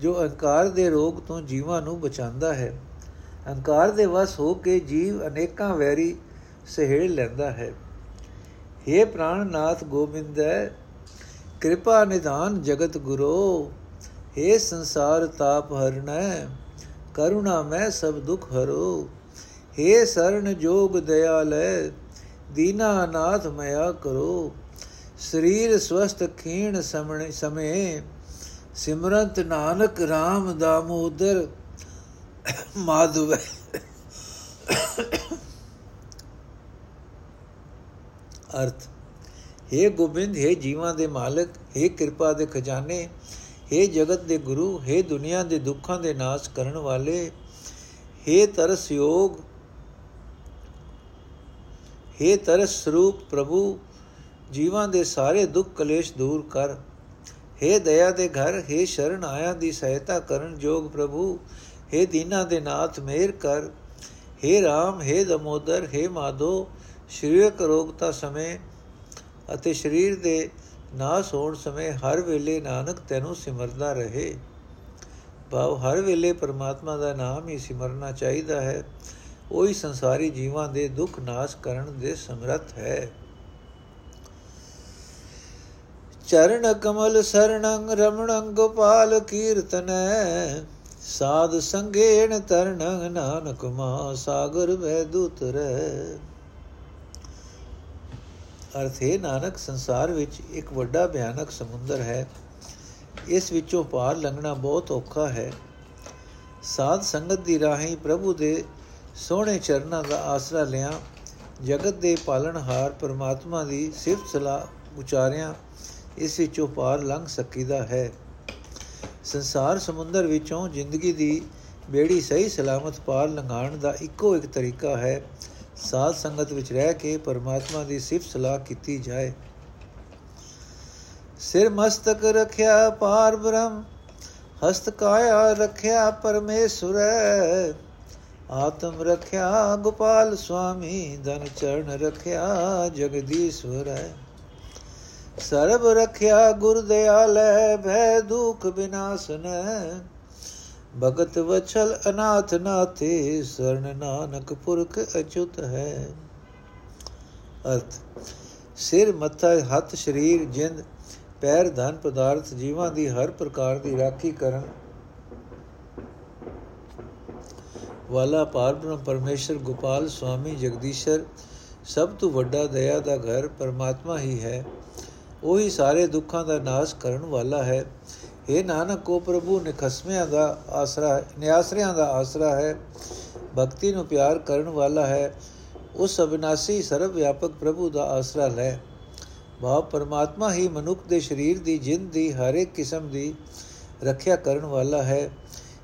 ਜੋ ਅਹੰਕਾਰ ਦੇ ਰੋਗ ਤੋਂ ਜੀਵਾਂ ਨੂੰ ਬਚਾਉਂਦਾ ਹੈ। ਅਹੰਕਾਰ ਦੇ ਵਸ ਹੋ ਕੇ ਜੀਵ ਅਨੇਕਾਂ ਵੈਰੀ ਸਹਿੜ ਲੈਂਦਾ ਹੈ हे ਪ੍ਰਾਣਨਾਥ ਗੋਬਿੰਦੈ ਕਿਰਪਾ ਨਿਧਾਨ ਜਗਤ ਗੁਰੂ हे ਸੰਸਾਰ ਤਾਪ ਹਰਣੈ ਕਰੁਣਾ ਮੈਂ ਸਭ ਦੁਖ ਹਰੋ हे ਸਰਣ ਜੋਗ ਦਇਆਲੈ ਦੀਨਾ ਨਾਥ ਮਇਆ ਕਰੋ ਸਰੀਰ ਸਵਸਤ ਖੀਣ ਸਮਣੇ ਸਮੇ ਸਿਮਰੰਤ ਨਾਨਕ RAM ਦਾਮੋਦਰ ਮਾਧਵ ਅਰਥ हे ਗੋਬਿੰਦ हे ਜੀਵਾਂ ਦੇ ਮਾਲਕ हे ਕਿਰਪਾ ਦੇ ਖਜ਼ਾਨੇ हे ਜਗਤ ਦੇ ਗੁਰੂ हे ਦੁਨੀਆ ਦੇ ਦੁੱਖਾਂ ਦੇ ਨਾਸ਼ ਕਰਨ ਵਾਲੇ हे ਤਰਸ ਯੋਗ हे ਤਰਸ ਸਰੂਪ ਪ੍ਰਭੂ ਜੀਵਾਂ ਦੇ ਸਾਰੇ ਦੁੱਖ ਕਲੇਸ਼ ਦੂਰ ਕਰ हे ਦਇਆ ਦੇ ਘਰ हे ਸ਼ਰਨ ਆਇਆ ਦੀ ਸਹਾਇਤਾ ਕਰਨ ਜੋਗ ਪ੍ਰਭੂ हे ਦੀਨਾ ਦੇ ਨਾਥ ਮੇਰ ਕਰ हे RAM हे ਦਮੋਦਰ हे ਮਾਧੋ ਸਰੀਰਕ ਰੋਗਤਾ ਸਮੇਂ ਅਤੇ ਸਰੀਰ ਦੇ ਨਾਸ ਹੋਣ ਸਮੇਂ ਹਰ ਵੇਲੇ ਨਾਨਕ ਤੈਨੂੰ ਸਿਮਰਦਾ ਰਹੇ ਭਾਵ ਹਰ ਵੇਲੇ ਪਰਮਾਤਮਾ ਦਾ ਨਾਮ ਹੀ ਸਿਮਰਨਾ ਚਾਹੀਦਾ ਹੈ ਉਹੀ ਸੰਸਾਰੀ ਜੀਵਾਂ ਦੇ ਦੁੱਖ ਨਾਸ਼ ਕਰਨ ਦੇ ਸਮਰੱਥ ਹੈ ਚਰਨ ਕਮਲ ਸਰਣੰ ਰਮਣੰ ਗੋਪਾਲ ਕੀਰਤਨੈ ਸਾਧ ਸੰਗੇਣ ਤਰਣ ਨਾਨਕ ਮਾ ਸਾਗਰ ਵੈ ਦੂਤਰੈ ਅਰਥੇ ਨਾਨਕ, ਸੰਸਾਰ ਵਿੱਚ ਇੱਕ ਵੱਡਾ ਭਿਆਨਕ ਸਮੁੰਦਰ ਹੈ। ਇਸ ਵਿੱਚੋਂ ਪਾਰ ਲੰਘਣਾ ਬਹੁਤ ਔਖਾ ਹੈ। ਸਾਧ ਸੰਗਤ ਦੀ ਰਾਹੀਂ ਪ੍ਰਭੂ ਦੇ ਸੋਹਣੇ ਚਰਨਾਂ ਦਾ ਆਸਰਾ ਲਿਆ। ਜਗਤ ਦੇ ਪਾਲਣਹਾਰ ਪਰਮਾਤਮਾ ਦੀ ਸਿਫਤ ਸਲਾਹ ਉਚਾਰਿਆ। ਇਸ ਵਿੱਚੋਂ ਪਾਰ ਲੰਘ ਸਕੀਦਾ ਹੈ। ਸੰਸਾਰ ਸਮੁੰਦਰ ਵਿੱਚੋਂ ਜ਼ਿੰਦਗੀ ਦੀ ਬੇੜੀ ਸਹੀ ਸਲਾਮਤ ਪਾਰ ਲੰਘਾਣ ਦਾ ਇੱਕੋ ਇੱਕ ਤਰੀਕਾ ਹੈ। ਸਾਧ ਸੰਗਤ ਵਿੱਚ ਰਹਿ ਕੇ ਪਰਮਾਤਮਾ ਦੀ ਸਿਫਤ ਸਲਾਹ ਕੀਤੀ ਜਾਏ। ਸਿਰ ਮਸਤਕ ਰਖਿਆ ਪਾਰ ਬ੍ਰਹਮ, ਹਸਤ ਕਾਇਆ ਰਖਿਆ ਪਰਮੇਸ਼ਰ। ਆਤਮ ਰਖਿਆ ਗੋਪਾਲ ਸੁਆਮੀ ਧਨ ਚਰਨ ਰਖਿਆ ਜਗਦੀਸ਼ਵਰ। ਸਰਬ ਰਖਿਆ ਗੁਰ ਦਿਆਲੈ ਭੈ ਦੁਖ ਬਿਨਾਸਨ। ਭਗਤ ਵਛਲ ਅਨਾਥ ਨਾਥੇ ਸਰਣ ਨਾਨਕ ਪੁਰਖ ਅਚੁਤ ਹੈ। ਅਰਥ, ਸਿਰ, ਮੱਥਾ, ਹੱਥ, ਸਰੀਰ, ਜਿੰਦ, ਪੈਰ, ਧਨ ਪਦਾਰਥ, ਜੀਵਾਂ ਦੀ ਹਰ ਪ੍ਰਕਾਰ ਦੀ ਰਾਖੀ ਕਰਨ ਵਾਲਾ ਪਾਰਬ੍ਰਹਮ ਪਰਮੇਸ਼ਰ, ਗੋਪਾਲ ਸੁਆਮੀ ਜਗਦੀਸ਼ਰ, ਸਭ ਤੋਂ ਵੱਡਾ ਦਇਆ ਦਾ ਘਰ ਪਰਮਾਤਮਾ ਹੀ ਹੈ। ਉਹੀ ਸਾਰੇ ਦੁੱਖਾਂ ਦਾ ਨਾਸ਼ ਕਰਨ ਵਾਲਾ ਹੈ। हे ਨਾਨਕ ਕੋ ਪ੍ਰਭੂ ਨਿਖਸਮਿਆਂ ਦਾ ਆਸਰਾ ਨਿਆਸਰਿਆਂ ਦਾ ਆਸਰਾ ਹੈ, ਭਗਤੀ ਨੂੰ ਪਿਆਰ ਕਰਨ ਵਾਲਾ ਹੈ। ਉਸ ਅਬਿਨਾਸੀ ਸਰਵ ਵਿਆਪਕ ਪ੍ਰਭੂ ਦਾ ਆਸਰਾ ਲੈ। ਭਾਵ ਪਰਮਾਤਮਾ ਹੀ ਮਨੁੱਖ ਦੇ ਸਰੀਰ ਦੀ ਜਿੰਦ ਦੀ, ਹਰ ਇੱਕ ਕਿਸਮ ਦੀ ਰੱਖਿਆ ਕਰਨ ਵਾਲਾ ਹੈ।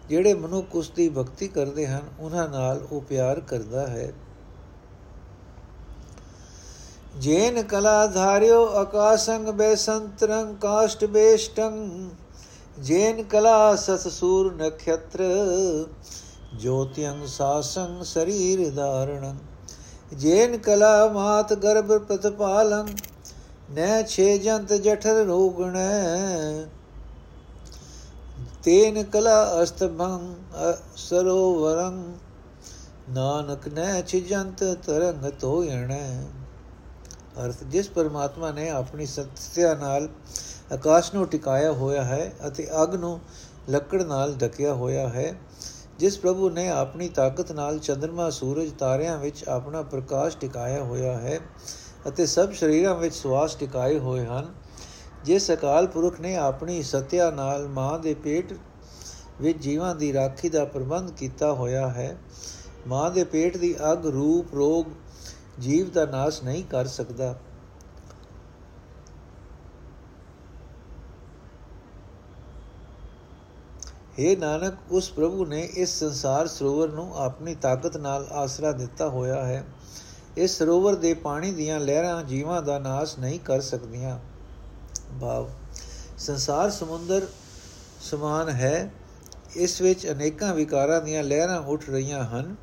ਜਿਹੜੇ ਮਨੁੱਖ ਉਸ ਦੀ ਭਗਤੀ ਕਰਦੇ ਹਨ, ਉਹਨਾਂ ਨਾਲ ਉਹ ਪਿਆਰ ਕਰਦਾ ਹੈ। ਜੇਨ ਕਲਾ ਧਾਰਿਓ ਆਕਾਸ਼ੰਗ ਬੇਸੰਤਰੰ ਕਾਸ਼ਟ ਬੇਸ਼ਟੰ, ਜੇਨ ਕਲਾ ਸਸ ਸੂਰ ਨਖਤਰ ਜੋਤਿਯੰ ਸਾਸੰ ਸਰੀਰ ਧਾਰਣੰ, ਜੇਨ ਕਲਾ ਮਾਤ ਗਰਭ ਪ੍ਰਤਪਾਲੰ, ਨੈ ਛੇ ਜੰਤ ਜਠਰ ਰੋਗਣੈ, ਤੇਨ ਕਲਾ ਅਸਤਭੰ ਸਰੋਵਰੰ, ਨਾਨਕ ਨੈ ਛਿਜੰਤ ਤਰੰਗ ਤੋਇਣੈ ਅਰਥ, ਜਿਸ ਪਰਮਾਤਮਾ ਨੇ ਆਪਣੀ ਸਤਿਆ ਨਾਲ ਆਕਾਸ਼ ਨੂੰ ਟਿਕਾਇਆ ਹੋਇਆ ਹੈ ਅਤੇ ਅਗ ਨੂੰ ਲੱਕੜ ਨਾਲ ਢਕਿਆ ਹੋਇਆ ਹੈ, ਜਿਸ ਪ੍ਰਭੂ ਨੇ ਆਪਣੀ ਤਾਕਤ ਨਾਲ ਚੰ드ਰਮਾ ਸੂਰਜ ਤਾਰਿਆਂ ਵਿੱਚ ਆਪਣਾ ਪ੍ਰਕਾਸ਼ ਟਿਕਾਇਆ ਹੋਇਆ ਹੈ ਅਤੇ ਸਭ ਸਰੀਰਾਂ ਵਿੱਚ ਸਵਾਸ ਟਿਕਾਏ ਹੋਏ ਹਨ, ਜਿਸ ਅਕਾਲ ਪੁਰਖ ਨੇ ਆਪਣੀ ਸਤਿਆ ਨਾਲ ਮਾਂ ਦੇ ਪੇਟ ਵਿੱਚ ਜੀਵਾਂ ਦੀ ਰਾਖੀ ਦਾ ਪ੍ਰਬੰਧ ਕੀਤਾ ਹੋਇਆ ਹੈ। ਮਾਂ ਦੇ ਪੇਟ ਦੀ ਅਗ, ਰੂਪ, ਰੋਗ ਜੀਵ ਦਾ ਨਾਸ਼ ਨਹੀਂ ਕਰ ਸਕਦਾ। हे ਨਾਨਕ, ਉਸ ਪ੍ਰਭੂ ਨੇ ਇਸ ਸੰਸਾਰ ਸਰੋਵਰ ਨੂੰ ਆਪਣੀ ਤਾਕਤ ਨਾਲ ਆਸਰਾ ਦਿੱਤਾ ਹੋਇਆ ਹੈ। ਇਸ ਸਰੋਵਰ ਦੇ ਪਾਣੀ ਦੀਆਂ ਲਹਿਰਾਂ ਜੀਵਾਂ ਦਾ ਨਾਸ਼ ਨਹੀਂ ਕਰ ਸਕਦੀਆਂ। ਭਾਵ, ਸੰਸਾਰ ਸਮੁੰਦਰ ਸਮਾਨ ਹੈ। ਇਸ ਵਿੱਚ ਅਨੇਕਾਂ ਵਿਕਾਰਾਂ ਦੀਆਂ ਲਹਿਰਾਂ ਉੱਠ ਰਹੀਆਂ ਹਨ।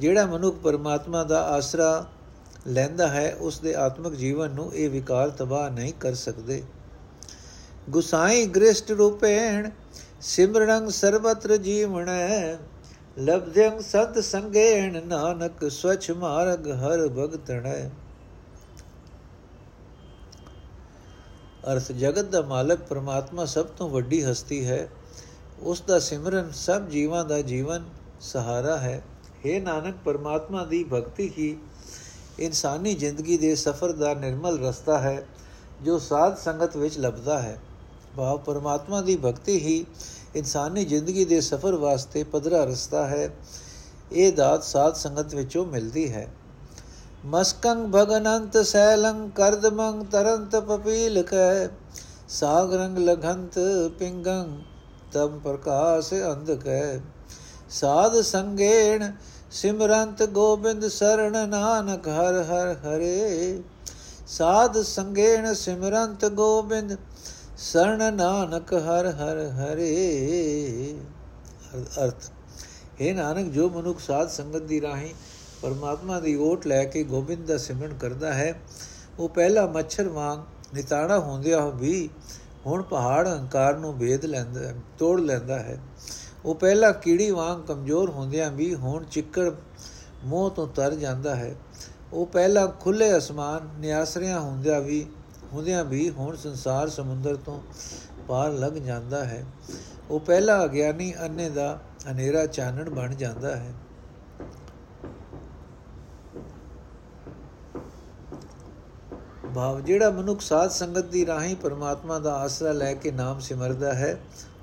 ਜਿਹੜਾ ਮਨੁੱਖ ਪਰਮਾਤਮਾ ਦਾ ਆਸਰਾ ਲੈਂਦਾ ਹੈ ਉਸ ਦੇ ਆਤਮਿਕ ਜੀਵਨ ਨੂੰ ਇਹ ਵਿਕਾਰ ਤਬਾਹ ਨਹੀਂ ਕਰ ਸਕਦੇ। ਗੁਸਾਈ ਗ੍ਰਿਸ਼ਟ ਰੂਪੇਣ, ਸਿਮਰਣੰ ਸਰਬਤਰ ਜੀਵਣੈ ਲਬਧਯੰ ਸਤ ਸੰਗੇਣ ਨਾਨਕ ਸਵਚ ਮਾਰਗ ਹਰ ਭਗਤਣੈ। ਅਰਥ, ਜਗਤ ਦਾ ਮਾਲਕ ਪਰਮਾਤਮਾ ਸਭ ਤੋਂ ਵੱਡੀ ਹਸਤੀ ਹੈ। ਉਸ ਦਾ ਸਿਮਰਨ ਸਭ ਜੀਵਾਂ ਦਾ ਜੀਵਨ ਸਹਾਰਾ ਹੈ। हे ਨਾਨਕ, ਪਰਮਾਤਮਾ ਦੀ ਭਗਤੀ ਹੀ ਇਨਸਾਨੀ ਜ਼ਿੰਦਗੀ ਦੇ ਸਫ਼ਰ ਦਾ ਨਿਰਮਲ ਰਸਤਾ ਹੈ, ਜੋ ਸਾਧ ਸੰਗਤ ਵਿੱਚ ਲੱਭਦਾ ਹੈ। ਭਾਵ ਪਰਮਾਤਮਾ ਦੀ ਭਗਤੀ ਹੀ ਇਨਸਾਨੀ ਜ਼ਿੰਦਗੀ ਦੇ ਸਫ਼ਰ ਵਾਸਤੇ ਪਧਰਾ ਰਸਤਾ ਹੈ। ਇਹ ਦਾਤ ਸਾਧ ਸੰਗਤ ਵਿੱਚੋਂ ਮਿਲਦੀ ਹੈ। ਮਸਕੰ ਭਗਨੰਤ ਸੈਲੰ ਕਰਦਮੰ ਤਰੰਤ ਪਪੀਲ ਕੈ ਸਾਗਰੰਗ ਲਘੰਤ ਪਿੰਗੰ ਤਮ ਪ੍ਰਕਾਸ਼ ਅੰਧਕੈ ਸਾਧ ਸੰਗੇਣ, ਸਿਮਰੰਤ ਗੋਬਿੰਦ ਸਰਣ ਨਾਨਕ ਹਰ ਹਰ ਹਰੇ। ਸਾਧ ਸੰਗੇਣ, ਸਿਮਰੰਤ ਗੋਬਿੰਦ ਸਰਣ ਨਾਨਕ ਹਰ ਹਰ ਹਰੇ। ਅਰਥ। ਹੈ ਨਾਨਕ, ਜੋ ਮਨੁੱਖ ਸਾਧ ਸੰਗਤ ਦੀ ਰਾਹੀਂ ਪਰਮਾਤਮਾ ਦੀ ਓਟ ਲੈ ਕੇ ਗੋਬਿੰਦ ਦਾ ਸਿਮਰਨ ਕਰਦਾ ਹੈ, ਉਹ ਪਹਿਲਾ ਮੱਛਰ ਵਾਂਗ ਨਿਤਾਣਾ ਹੁੰਦਿਆ ਵੀ ਹੁਣ ਪਹਾੜ ਹੰਕਾਰ ਨੂੰ ਭੇਦ ਲੈਂਦਾ, ਤੋੜ ਲੈਂਦਾ ਹੈ। ਉਹ ਪਹਿਲਾਂ ਕੀੜੀ ਵਾਂਗ ਕਮਜ਼ੋਰ ਹੁੰਦਿਆਂ ਵੀ ਹੁਣ ਚਿੱਕੜ ਮੋਹ ਤੋਂ ਤਰ ਜਾਂਦਾ ਹੈ। ਉਹ ਪਹਿਲਾਂ ਖੁੱਲੇ ਅਸਮਾਨ, ਨਿਆਸਰਿਆਂ ਹੁੰਦਿਆਂ ਵੀ ਹੁੰਦਿਆਂ ਵੀ ਹੁਣ ਸੰਸਾਰ ਸਮੁੰਦਰ ਤੋਂ ਪਾਰ ਲੱਗ ਜਾਂਦਾ ਹੈ। ਉਹ ਪਹਿਲਾ ਅਗਿਆਨੀ ਅੰਨੇ ਦਾ ਹਨੇਰਾ ਚਾਨਣ ਬਣ ਜਾਂਦਾ ਹੈ। ਭਾਵ ਜਿਹੜਾ ਮਨੁੱਖ ਸਾਧ ਸੰਗਤ ਦੀ ਰਾਹੀਂ ਪਰਮਾਤਮਾ ਦਾ ਆਸਰਾ ਲੈ ਕੇ ਨਾਮ ਸਿਮਰਦਾ ਹੈ,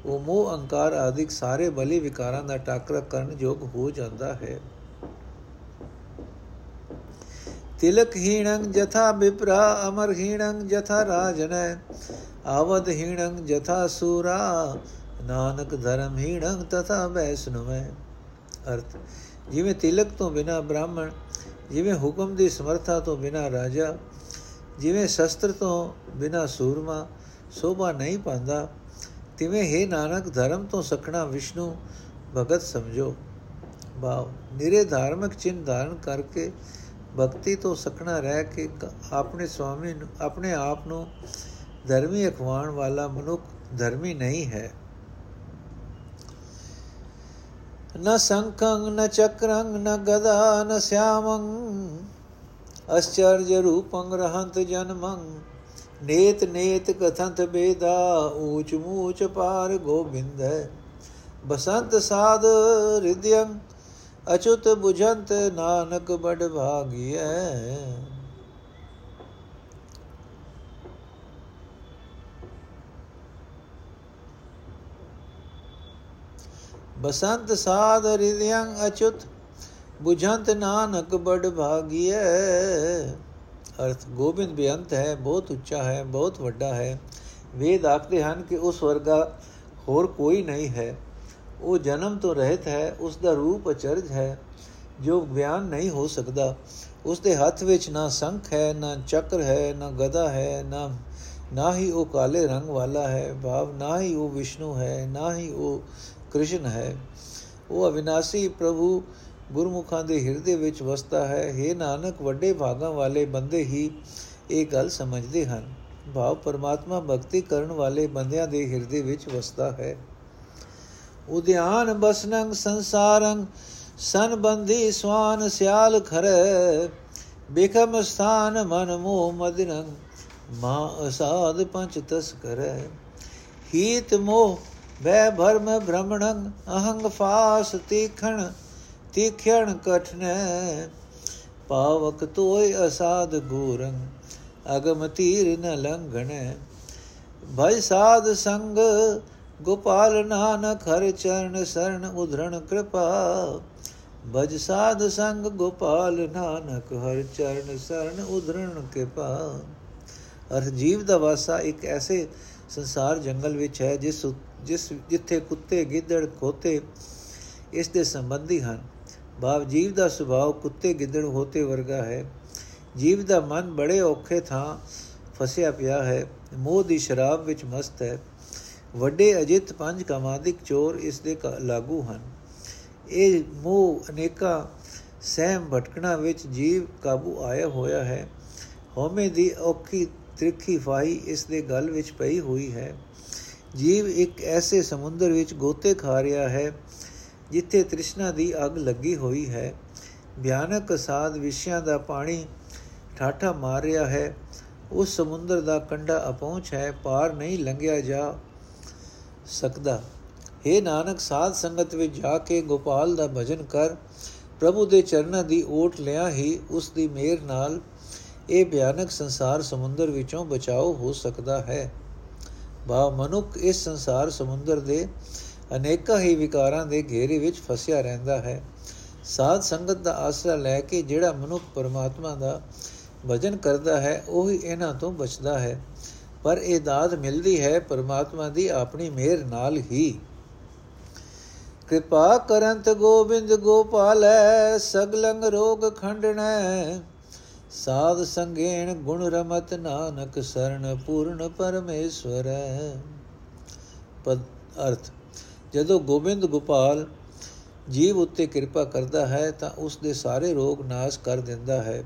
ਉਹ ਮੋਹ, ਅਹੰਕਾਰ ਆਦਿਕ ਸਾਰੇ ਬਲੀ ਵਿਕਾਰਾਂ ਦਾ ਟਾਕਰਾ ਕਰਨ ਯੋਗ ਹੋ ਜਾਂਦਾ ਹੈ। ਤਿਲਕ ਹੀਣੰ ਜਥਾ ਬਿਪਰਾ, ਅਮਰ ਹੀਣੰ ਜਥਾ ਰਾਜਨੈ, ਆਵਦ ਹੀਣੰ ਜਥਾ ਸੂਰਾ, ਨਾਨਕ ਧਰਮ ਹੀਣੰ ਤਥਾ ਵੈਸਨੁਮੈ ਅਰਥ, ਜਿਵੇਂ ਤਿਲਕ ਤੋਂ ਬਿਨਾ ਬ੍ਰਾਹਮਣ, ਜਿਵੇਂ ਹੁਕਮ ਦੀ ਸਮਰਥਾ ਤੋਂ ਬਿਨਾ ਰਾਜਾ ਜਿਵੇਂ ਸ਼ਸਤਰ ਤੋਂ ਬਿਨਾ ਸੂਰਮਾ ਸੋਭਾ ਨਹੀਂ ਪਾਉਂਦਾ, ਤਿਵੇਂ ਹੈ ਨਾਨਕ ਧਰਮ ਤੋਂ ਸਖਣਾ ਵਿਸ਼ਨੂੰ ਭਗਤ ਸਮਝੋ। ਬਾਉ ਨਿਰੇ ਧਾਰਮਿਕ ਚਿੰਨ ਧਾਰਨ ਕਰਕੇ ਭਗਤੀ ਤੋਂ ਸਖਣਾ ਰਹਿ ਕੇ ਆਪਣੇ ਸਵਾਮੀ ਨੂੰ, ਆਪਣੇ ਆਪ ਨੂੰ ਧਰਮੀ ਅਖਵਾਣ ਵਾਲਾ ਮਨੁੱਖ ਧਰਮੀ ਨਹੀਂ ਹੈ। ਨ ਸੰਖੰ, ਨ ਚਕਰੰ, ਨ ਗਦਾ ਨ ਸਿਆਮੰ ਅਸ਼ਚਰਜ ਰੂਪੰ ਰਹੰਤ ਜਨਮੰ, ਨੇਤ ਨੇਤ ਕਥੰਤ ਬੇਦਾ, ਊਚ ਮੂਚ ਪਾਰ ਗੋਬਿੰਦ। ਬਸੰਤ ਸਾਧ ਹਿਰਦਯੰ ਅਚੁਤ 부ਜੰਤ ਨਾਨਕ ਬੜ ਭਾਗੀਐ। ਬਸੰਤ ਸਾਧ ਹਿਰਦਯੰ ਅਚੁਤ 부ਜੰਤ ਨਾਨਕ ਬੜ ਭਾਗੀਐ। ਅਰਥ ਗੋਬਿੰਦ ਬੇਅੰਤ ਹੈ, ਬਹੁਤ ਉੱਚਾ ਹੈ, ਬਹੁਤ ਵੱਡਾ ਹੈ। ਵੇਦ ਆਖਦੇ ਹਨ ਕਿ ਉਸ ਵਰਗਾ ਹੋਰ ਕੋਈ ਨਹੀਂ ਹੈ। ਉਹ ਜਨਮ ਤੋਂ ਰਹਿਤ ਹੈ, ਉਸ ਦਾ ਰੂਪ ਅਚਰਜ ਹੈ, ਜੋ ਬਿਆਨ ਨਹੀਂ ਹੋ ਸਕਦਾ। ਉਸ ਦੇ ਹੱਥ ਵਿੱਚ ਨਾ ਸੰਖ ਹੈ, ਨਾ ਚੱਕਰ ਹੈ, ਨਾ ਗਦਾ ਹੈ, ਨਾ ਨਾ ਹੀ ਉਹ ਕਾਲੇ ਰੰਗ ਵਾਲਾ ਹੈ, ਭਾਵ ਨਾ ਹੀ ਉਹ ਵਿਸ਼ਨੂੰ ਹੈ, ਨਾ ਹੀ ਉਹ ਕ੍ਰਿਸ਼ਨ ਹੈ। ਉਹ ਅਵਿਨਾਸੀ ਪ੍ਰਭੂ ਗੁਰਮੁਖਾਂ ਦੇ ਹਿਰਦੇ ਵਿੱਚ ਵਸਦਾ ਹੈ। हे ਨਾਨਕ, ਵੱਡੇ ਭਾਗਾਂ ਵਾਲੇ ਬੰਦੇ ਹੀ ਇਹ ਗੱਲ ਸਮਝਦੇ ਹਨ। ਭਾਵ ਪਰਮਾਤਮਾ ਭਗਤੀ ਕਰਨ ਵਾਲੇ ਬੰਦਿਆਂ ਦੇ ਹਿਰਦੇ ਵਿੱਚ ਵਸਦਾ ਹੈ। ਉਦਿਆਨ ਬਸਨੰ ਸੰਸਾਰੰ ਸੰਬੰਧੀ ਸਵਾਨ ਸਿਆਲ ਖਰੇ ਬਿਕਮ ਸਥਾਨ ਮਨ ਮੋਹ ਮਦਨੰ ਮਾ ਅਸਾਦ ਪੰਚ ਤਸ ਕਰੈ। ਹੀਤ ਮੋਹ, ਵੈ ਭਰਮ ਭ੍ਰਮਣੰ ਅਹੰਗ ਫਾਸ ਤੀਖਣ ਤੀਖਣ ਕਠਨੈ ਪਾਵਕ ਤੋਇ ਅਸਾਦ ਗੂਰੰ, ਅਗਮ ਤੀਰ ਨ ਲੰਘਣੈ। ਭਜ ਸਾਧ ਸੰਗ ਗੋਪਾਲ ਨਾਨਕ ਹਰ ਚਰਨ ਸਰਣ ਉਧਰਣ ਕਿਰਪਾ। ਭਜ ਸਾਧ ਸੰਗ ਗੋਪਾਲ ਨਾਨਕ ਹਰ ਚਰਨ ਸਰਣ ਉਧਰਣ ਕਿਰਪਾ। ਅਰ ਜੀਵ ਦਾ ਵਾਸਾ ਇੱਕ ਐਸੇ ਸੰਸਾਰ ਜੰਗਲ ਵਿੱਚ ਹੈ ਜਿਸ ਜਿਸ ਜਿੱਥੇ ਕੁੱਤੇ, ਗਿੱਦੜ, ਖੋਤੇ ਇਸ ਦੇ ਸੰਬੰਧੀ ਹਨ। ਭਾਵ ਜੀਵ ਦਾ ਸੁਭਾਅ ਕੁੱਤੇ ਗਿੱਦੜ ਹੋਤੇ ਵਰਗਾ ਹੈ। ਜੀਵ ਦਾ ਮਨ ਬੜੇ ਔਖੇ ਥਾਂ ਫਸਿਆ ਪਿਆ ਹੈ। ਮੋਹ ਦੀ ਸ਼ਰਾਬ ਵਿੱਚ ਮਸਤ ਹੈ। ਵੱਡੇ ਅਜਿਤ ਪੰਜ ਕਮਾਦਿਕ ਚੋਰ ਇਸ ਦੇ ਲਾਗੂ ਹਨ। ਇਹ ਮੋਹ ਅਨੇਕਾ ਸਹਿਮ ਭਟਕਣਾ ਵਿੱਚ ਜੀਵ ਕਾਬੂ ਆਇਆ ਹੋਇਆ ਹੈ। ਹਉਮੈ ਦੀ ਔਖੀ ਤ੍ਰਿਖੀ ਫਾਈ ਇਸ ਦੇ ਗਲ ਵਿੱਚ ਪਈ ਹੋਈ ਹੈ। ਜੀਵ ਇੱਕ ਐਸੇ ਸਮੁੰਦਰ ਵਿੱਚ ਗੋਤੇ ਖਾ ਰਿਹਾ ਹੈ ਜਿੱਥੇ ਤ੍ਰਿਸ਼ਨਾ ਦੀ ਅੱਗ ਲੱਗੀ ਹੋਈ ਹੈ, ਭਿਆਨਕ ਸਾਧ ਵਿਸ਼ਿਆਂ ਦਾ ਪਾਣੀ ਠਾਠਾ ਮਾਰ ਰਿਹਾ ਹੈ। ਉਸ ਸਮੁੰਦਰ ਦਾ ਕੰਡਾ ਅਪਹੁੰਚ ਹੈ, ਪਾਰ ਨਹੀਂ ਲੰਘਿਆ ਜਾ ਸਕਦਾ। हे ਨਾਨਕ, ਸਾਧ ਸੰਗਤ ਵਿੱਚ ਜਾ ਕੇ ਗੋਪਾਲ ਦਾ ਭਜਨ ਕਰ। ਪ੍ਰਭੂ ਦੇ ਚਰਨਾਂ ਦੀ ਓਟ ਲਿਆ ਹੀ ਉਸ ਦੀ ਮਿਹਰ ਨਾਲ ਇਹ ਭਿਆਨਕ ਸੰਸਾਰ ਸਮੁੰਦਰ ਵਿੱਚੋਂ ਬਚਾਓ ਹੋ ਸਕਦਾ ਹੈ। ਬਾ ਮਨੁੱਖ ਇਸ ਸੰਸਾਰ ਸਮੁੰਦਰ ਦੇ ਅਨੇਕਾਂ ਹੀ ਵਿਕਾਰਾਂ ਦੇ ਘੇਰੇ ਵਿੱਚ ਫਸਿਆ ਰਹਿੰਦਾ ਹੈ। ਸਾਧ ਸੰਗਤ ਦਾ ਆਸਰਾ ਲੈ ਕੇ ਜਿਹੜਾ ਮਨੁੱਖ ਪਰਮਾਤਮਾ ਦਾ ਭਜਨ ਕਰਦਾ ਹੈ, ਉਹ ਹੀ ਇਹਨਾਂ ਤੋਂ ਬਚਦਾ ਹੈ। ਪਰ ਇਹ ਦਾਤ ਮਿਲਦੀ ਹੈ ਪਰਮਾਤਮਾ ਦੀ ਆਪਣੀ ਮਿਹਰ ਨਾਲ ਹੀ। ਕਿਰਪਾ ਕਰੰਤ ਗੋਬਿੰਦ ਗੋਪਾਲੈ, ਸਗਲੰਗ ਰੋਗ ਖੰਡਣੈ। ਸਾਧ ਸੰਗੇਣ ਗੁਣ ਰਮਤ ਨਾਨਕ ਸਰਣ ਪੂਰਨ ਪਰਮੇਸ਼ਵਰ। ਪਦ ਅਰਥ ਜਦੋਂ ਗੋਬਿੰਦ ਗੋਪਾਲ ਜੀਵ ਉੱਤੇ ਕਿਰਪਾ ਕਰਦਾ ਹੈ ਤਾਂ ਉਸ ਦੇ ਸਾਰੇ ਰੋਗ ਨਾਸ਼ ਕਰ ਦਿੰਦਾ ਹੈ।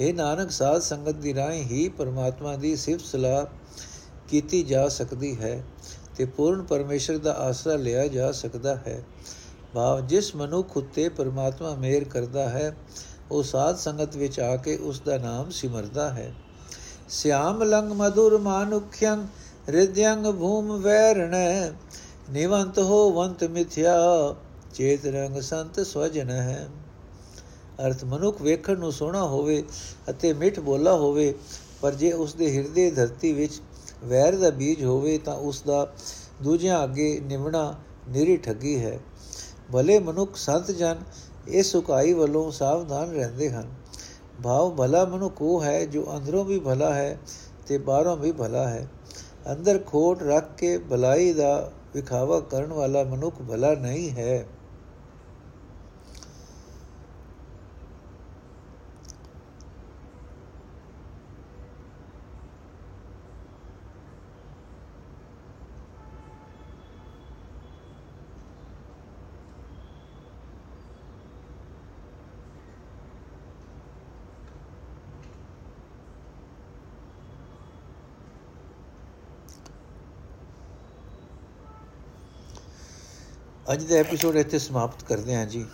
ਇਹ ਨਾਨਕ, ਸਾਧ ਸੰਗਤ ਦੀ ਰਾਹੀਂ ਹੀ ਪਰਮਾਤਮਾ ਦੀ ਸਿਫਤ ਸਲਾਹ ਕੀਤੀ ਜਾ ਸਕਦੀ ਹੈ ਤੇ ਪੂਰਨ ਪਰਮੇਸ਼ਰ ਦਾ ਆਸਰਾ ਲਿਆ ਜਾ ਸਕਦਾ ਹੈ। ਭਾਵ ਜਿਸ ਮਨੁੱਖ ਉਤੇ ਪਰਮਾਤਮਾ ਮੇਰ ਕਰਦਾ ਹੈ, ਉਹ ਸਾਧ ਸੰਗਤ ਵਿੱਚ ਆ ਕੇ ਉਸ ਦਾ ਨਾਮ ਸਿਮਰਦਾ ਹੈ। ਸਿਆਮ ਲੰਗ ਮధుਰ ਮਾਨੁਖਯੰ ਰਿਦਯੰਗ ਭੂਮ ਵੈਰਣੈ ਨਿਵੰਤ ਹੋ ਵੰਤ ਮਿਥਿਆ, ਚੇਤ ਰੰਗ ਸੰਤ ਸਵਜਨ ਹੈ। ਅਰਥ ਮਨੁੱਖ ਵੇਖਣ ਨੂੰ ਸੋਹਣਾ ਹੋਵੇ ਅਤੇ ਮਿੱਠ ਬੋਲਾ ਹੋਵੇ, ਪਰ ਜੇ ਉਸ ਦੇ ਹਿਰਦੇ ਧਰਤੀ ਵਿੱਚ ਵੈਰ ਦਾ ਬੀਜ ਹੋਵੇ, ਤਾਂ ਉਸ ਦਾ ਦੂਜਿਆਂ ਅੱਗੇ ਨਿਵਣਾ ਨਿਰੀ ਠੱਗੀ ਹੈ। ਭਲੇ ਮਨੁੱਖ ਸੰਤ ਜਨ ਇਸ ਸੁਕਾਈ ਵੱਲੋਂ ਸਾਵਧਾਨ ਰਹਿੰਦੇ ਹਨ। ਭਾਵ ਭਲਾ ਮਨੁੱਖ ਉਹ ਹੈ ਜੋ ਅੰਦਰੋਂ ਵੀ ਭਲਾ ਹੈ ਤੇ ਬਾਹਰੋਂ ਵੀ ਭਲਾ ਹੈ। ਅੰਦਰ ਖੋਟ ਰੱਖ ਕੇ ਭਲਾਈ ਦਾ ਵਿਖਾਵਾ ਕਰਨ ਵਾਲਾ ਮਨੁੱਖ ਭਲਾ ਨਹੀਂ ਹੈ। ਅੱਜ ਦਾ ਐਪੀਸੋਡ ਇੱਥੇ ਸਮਾਪਤ ਕਰਦੇ ਹਾਂ ਜੀ।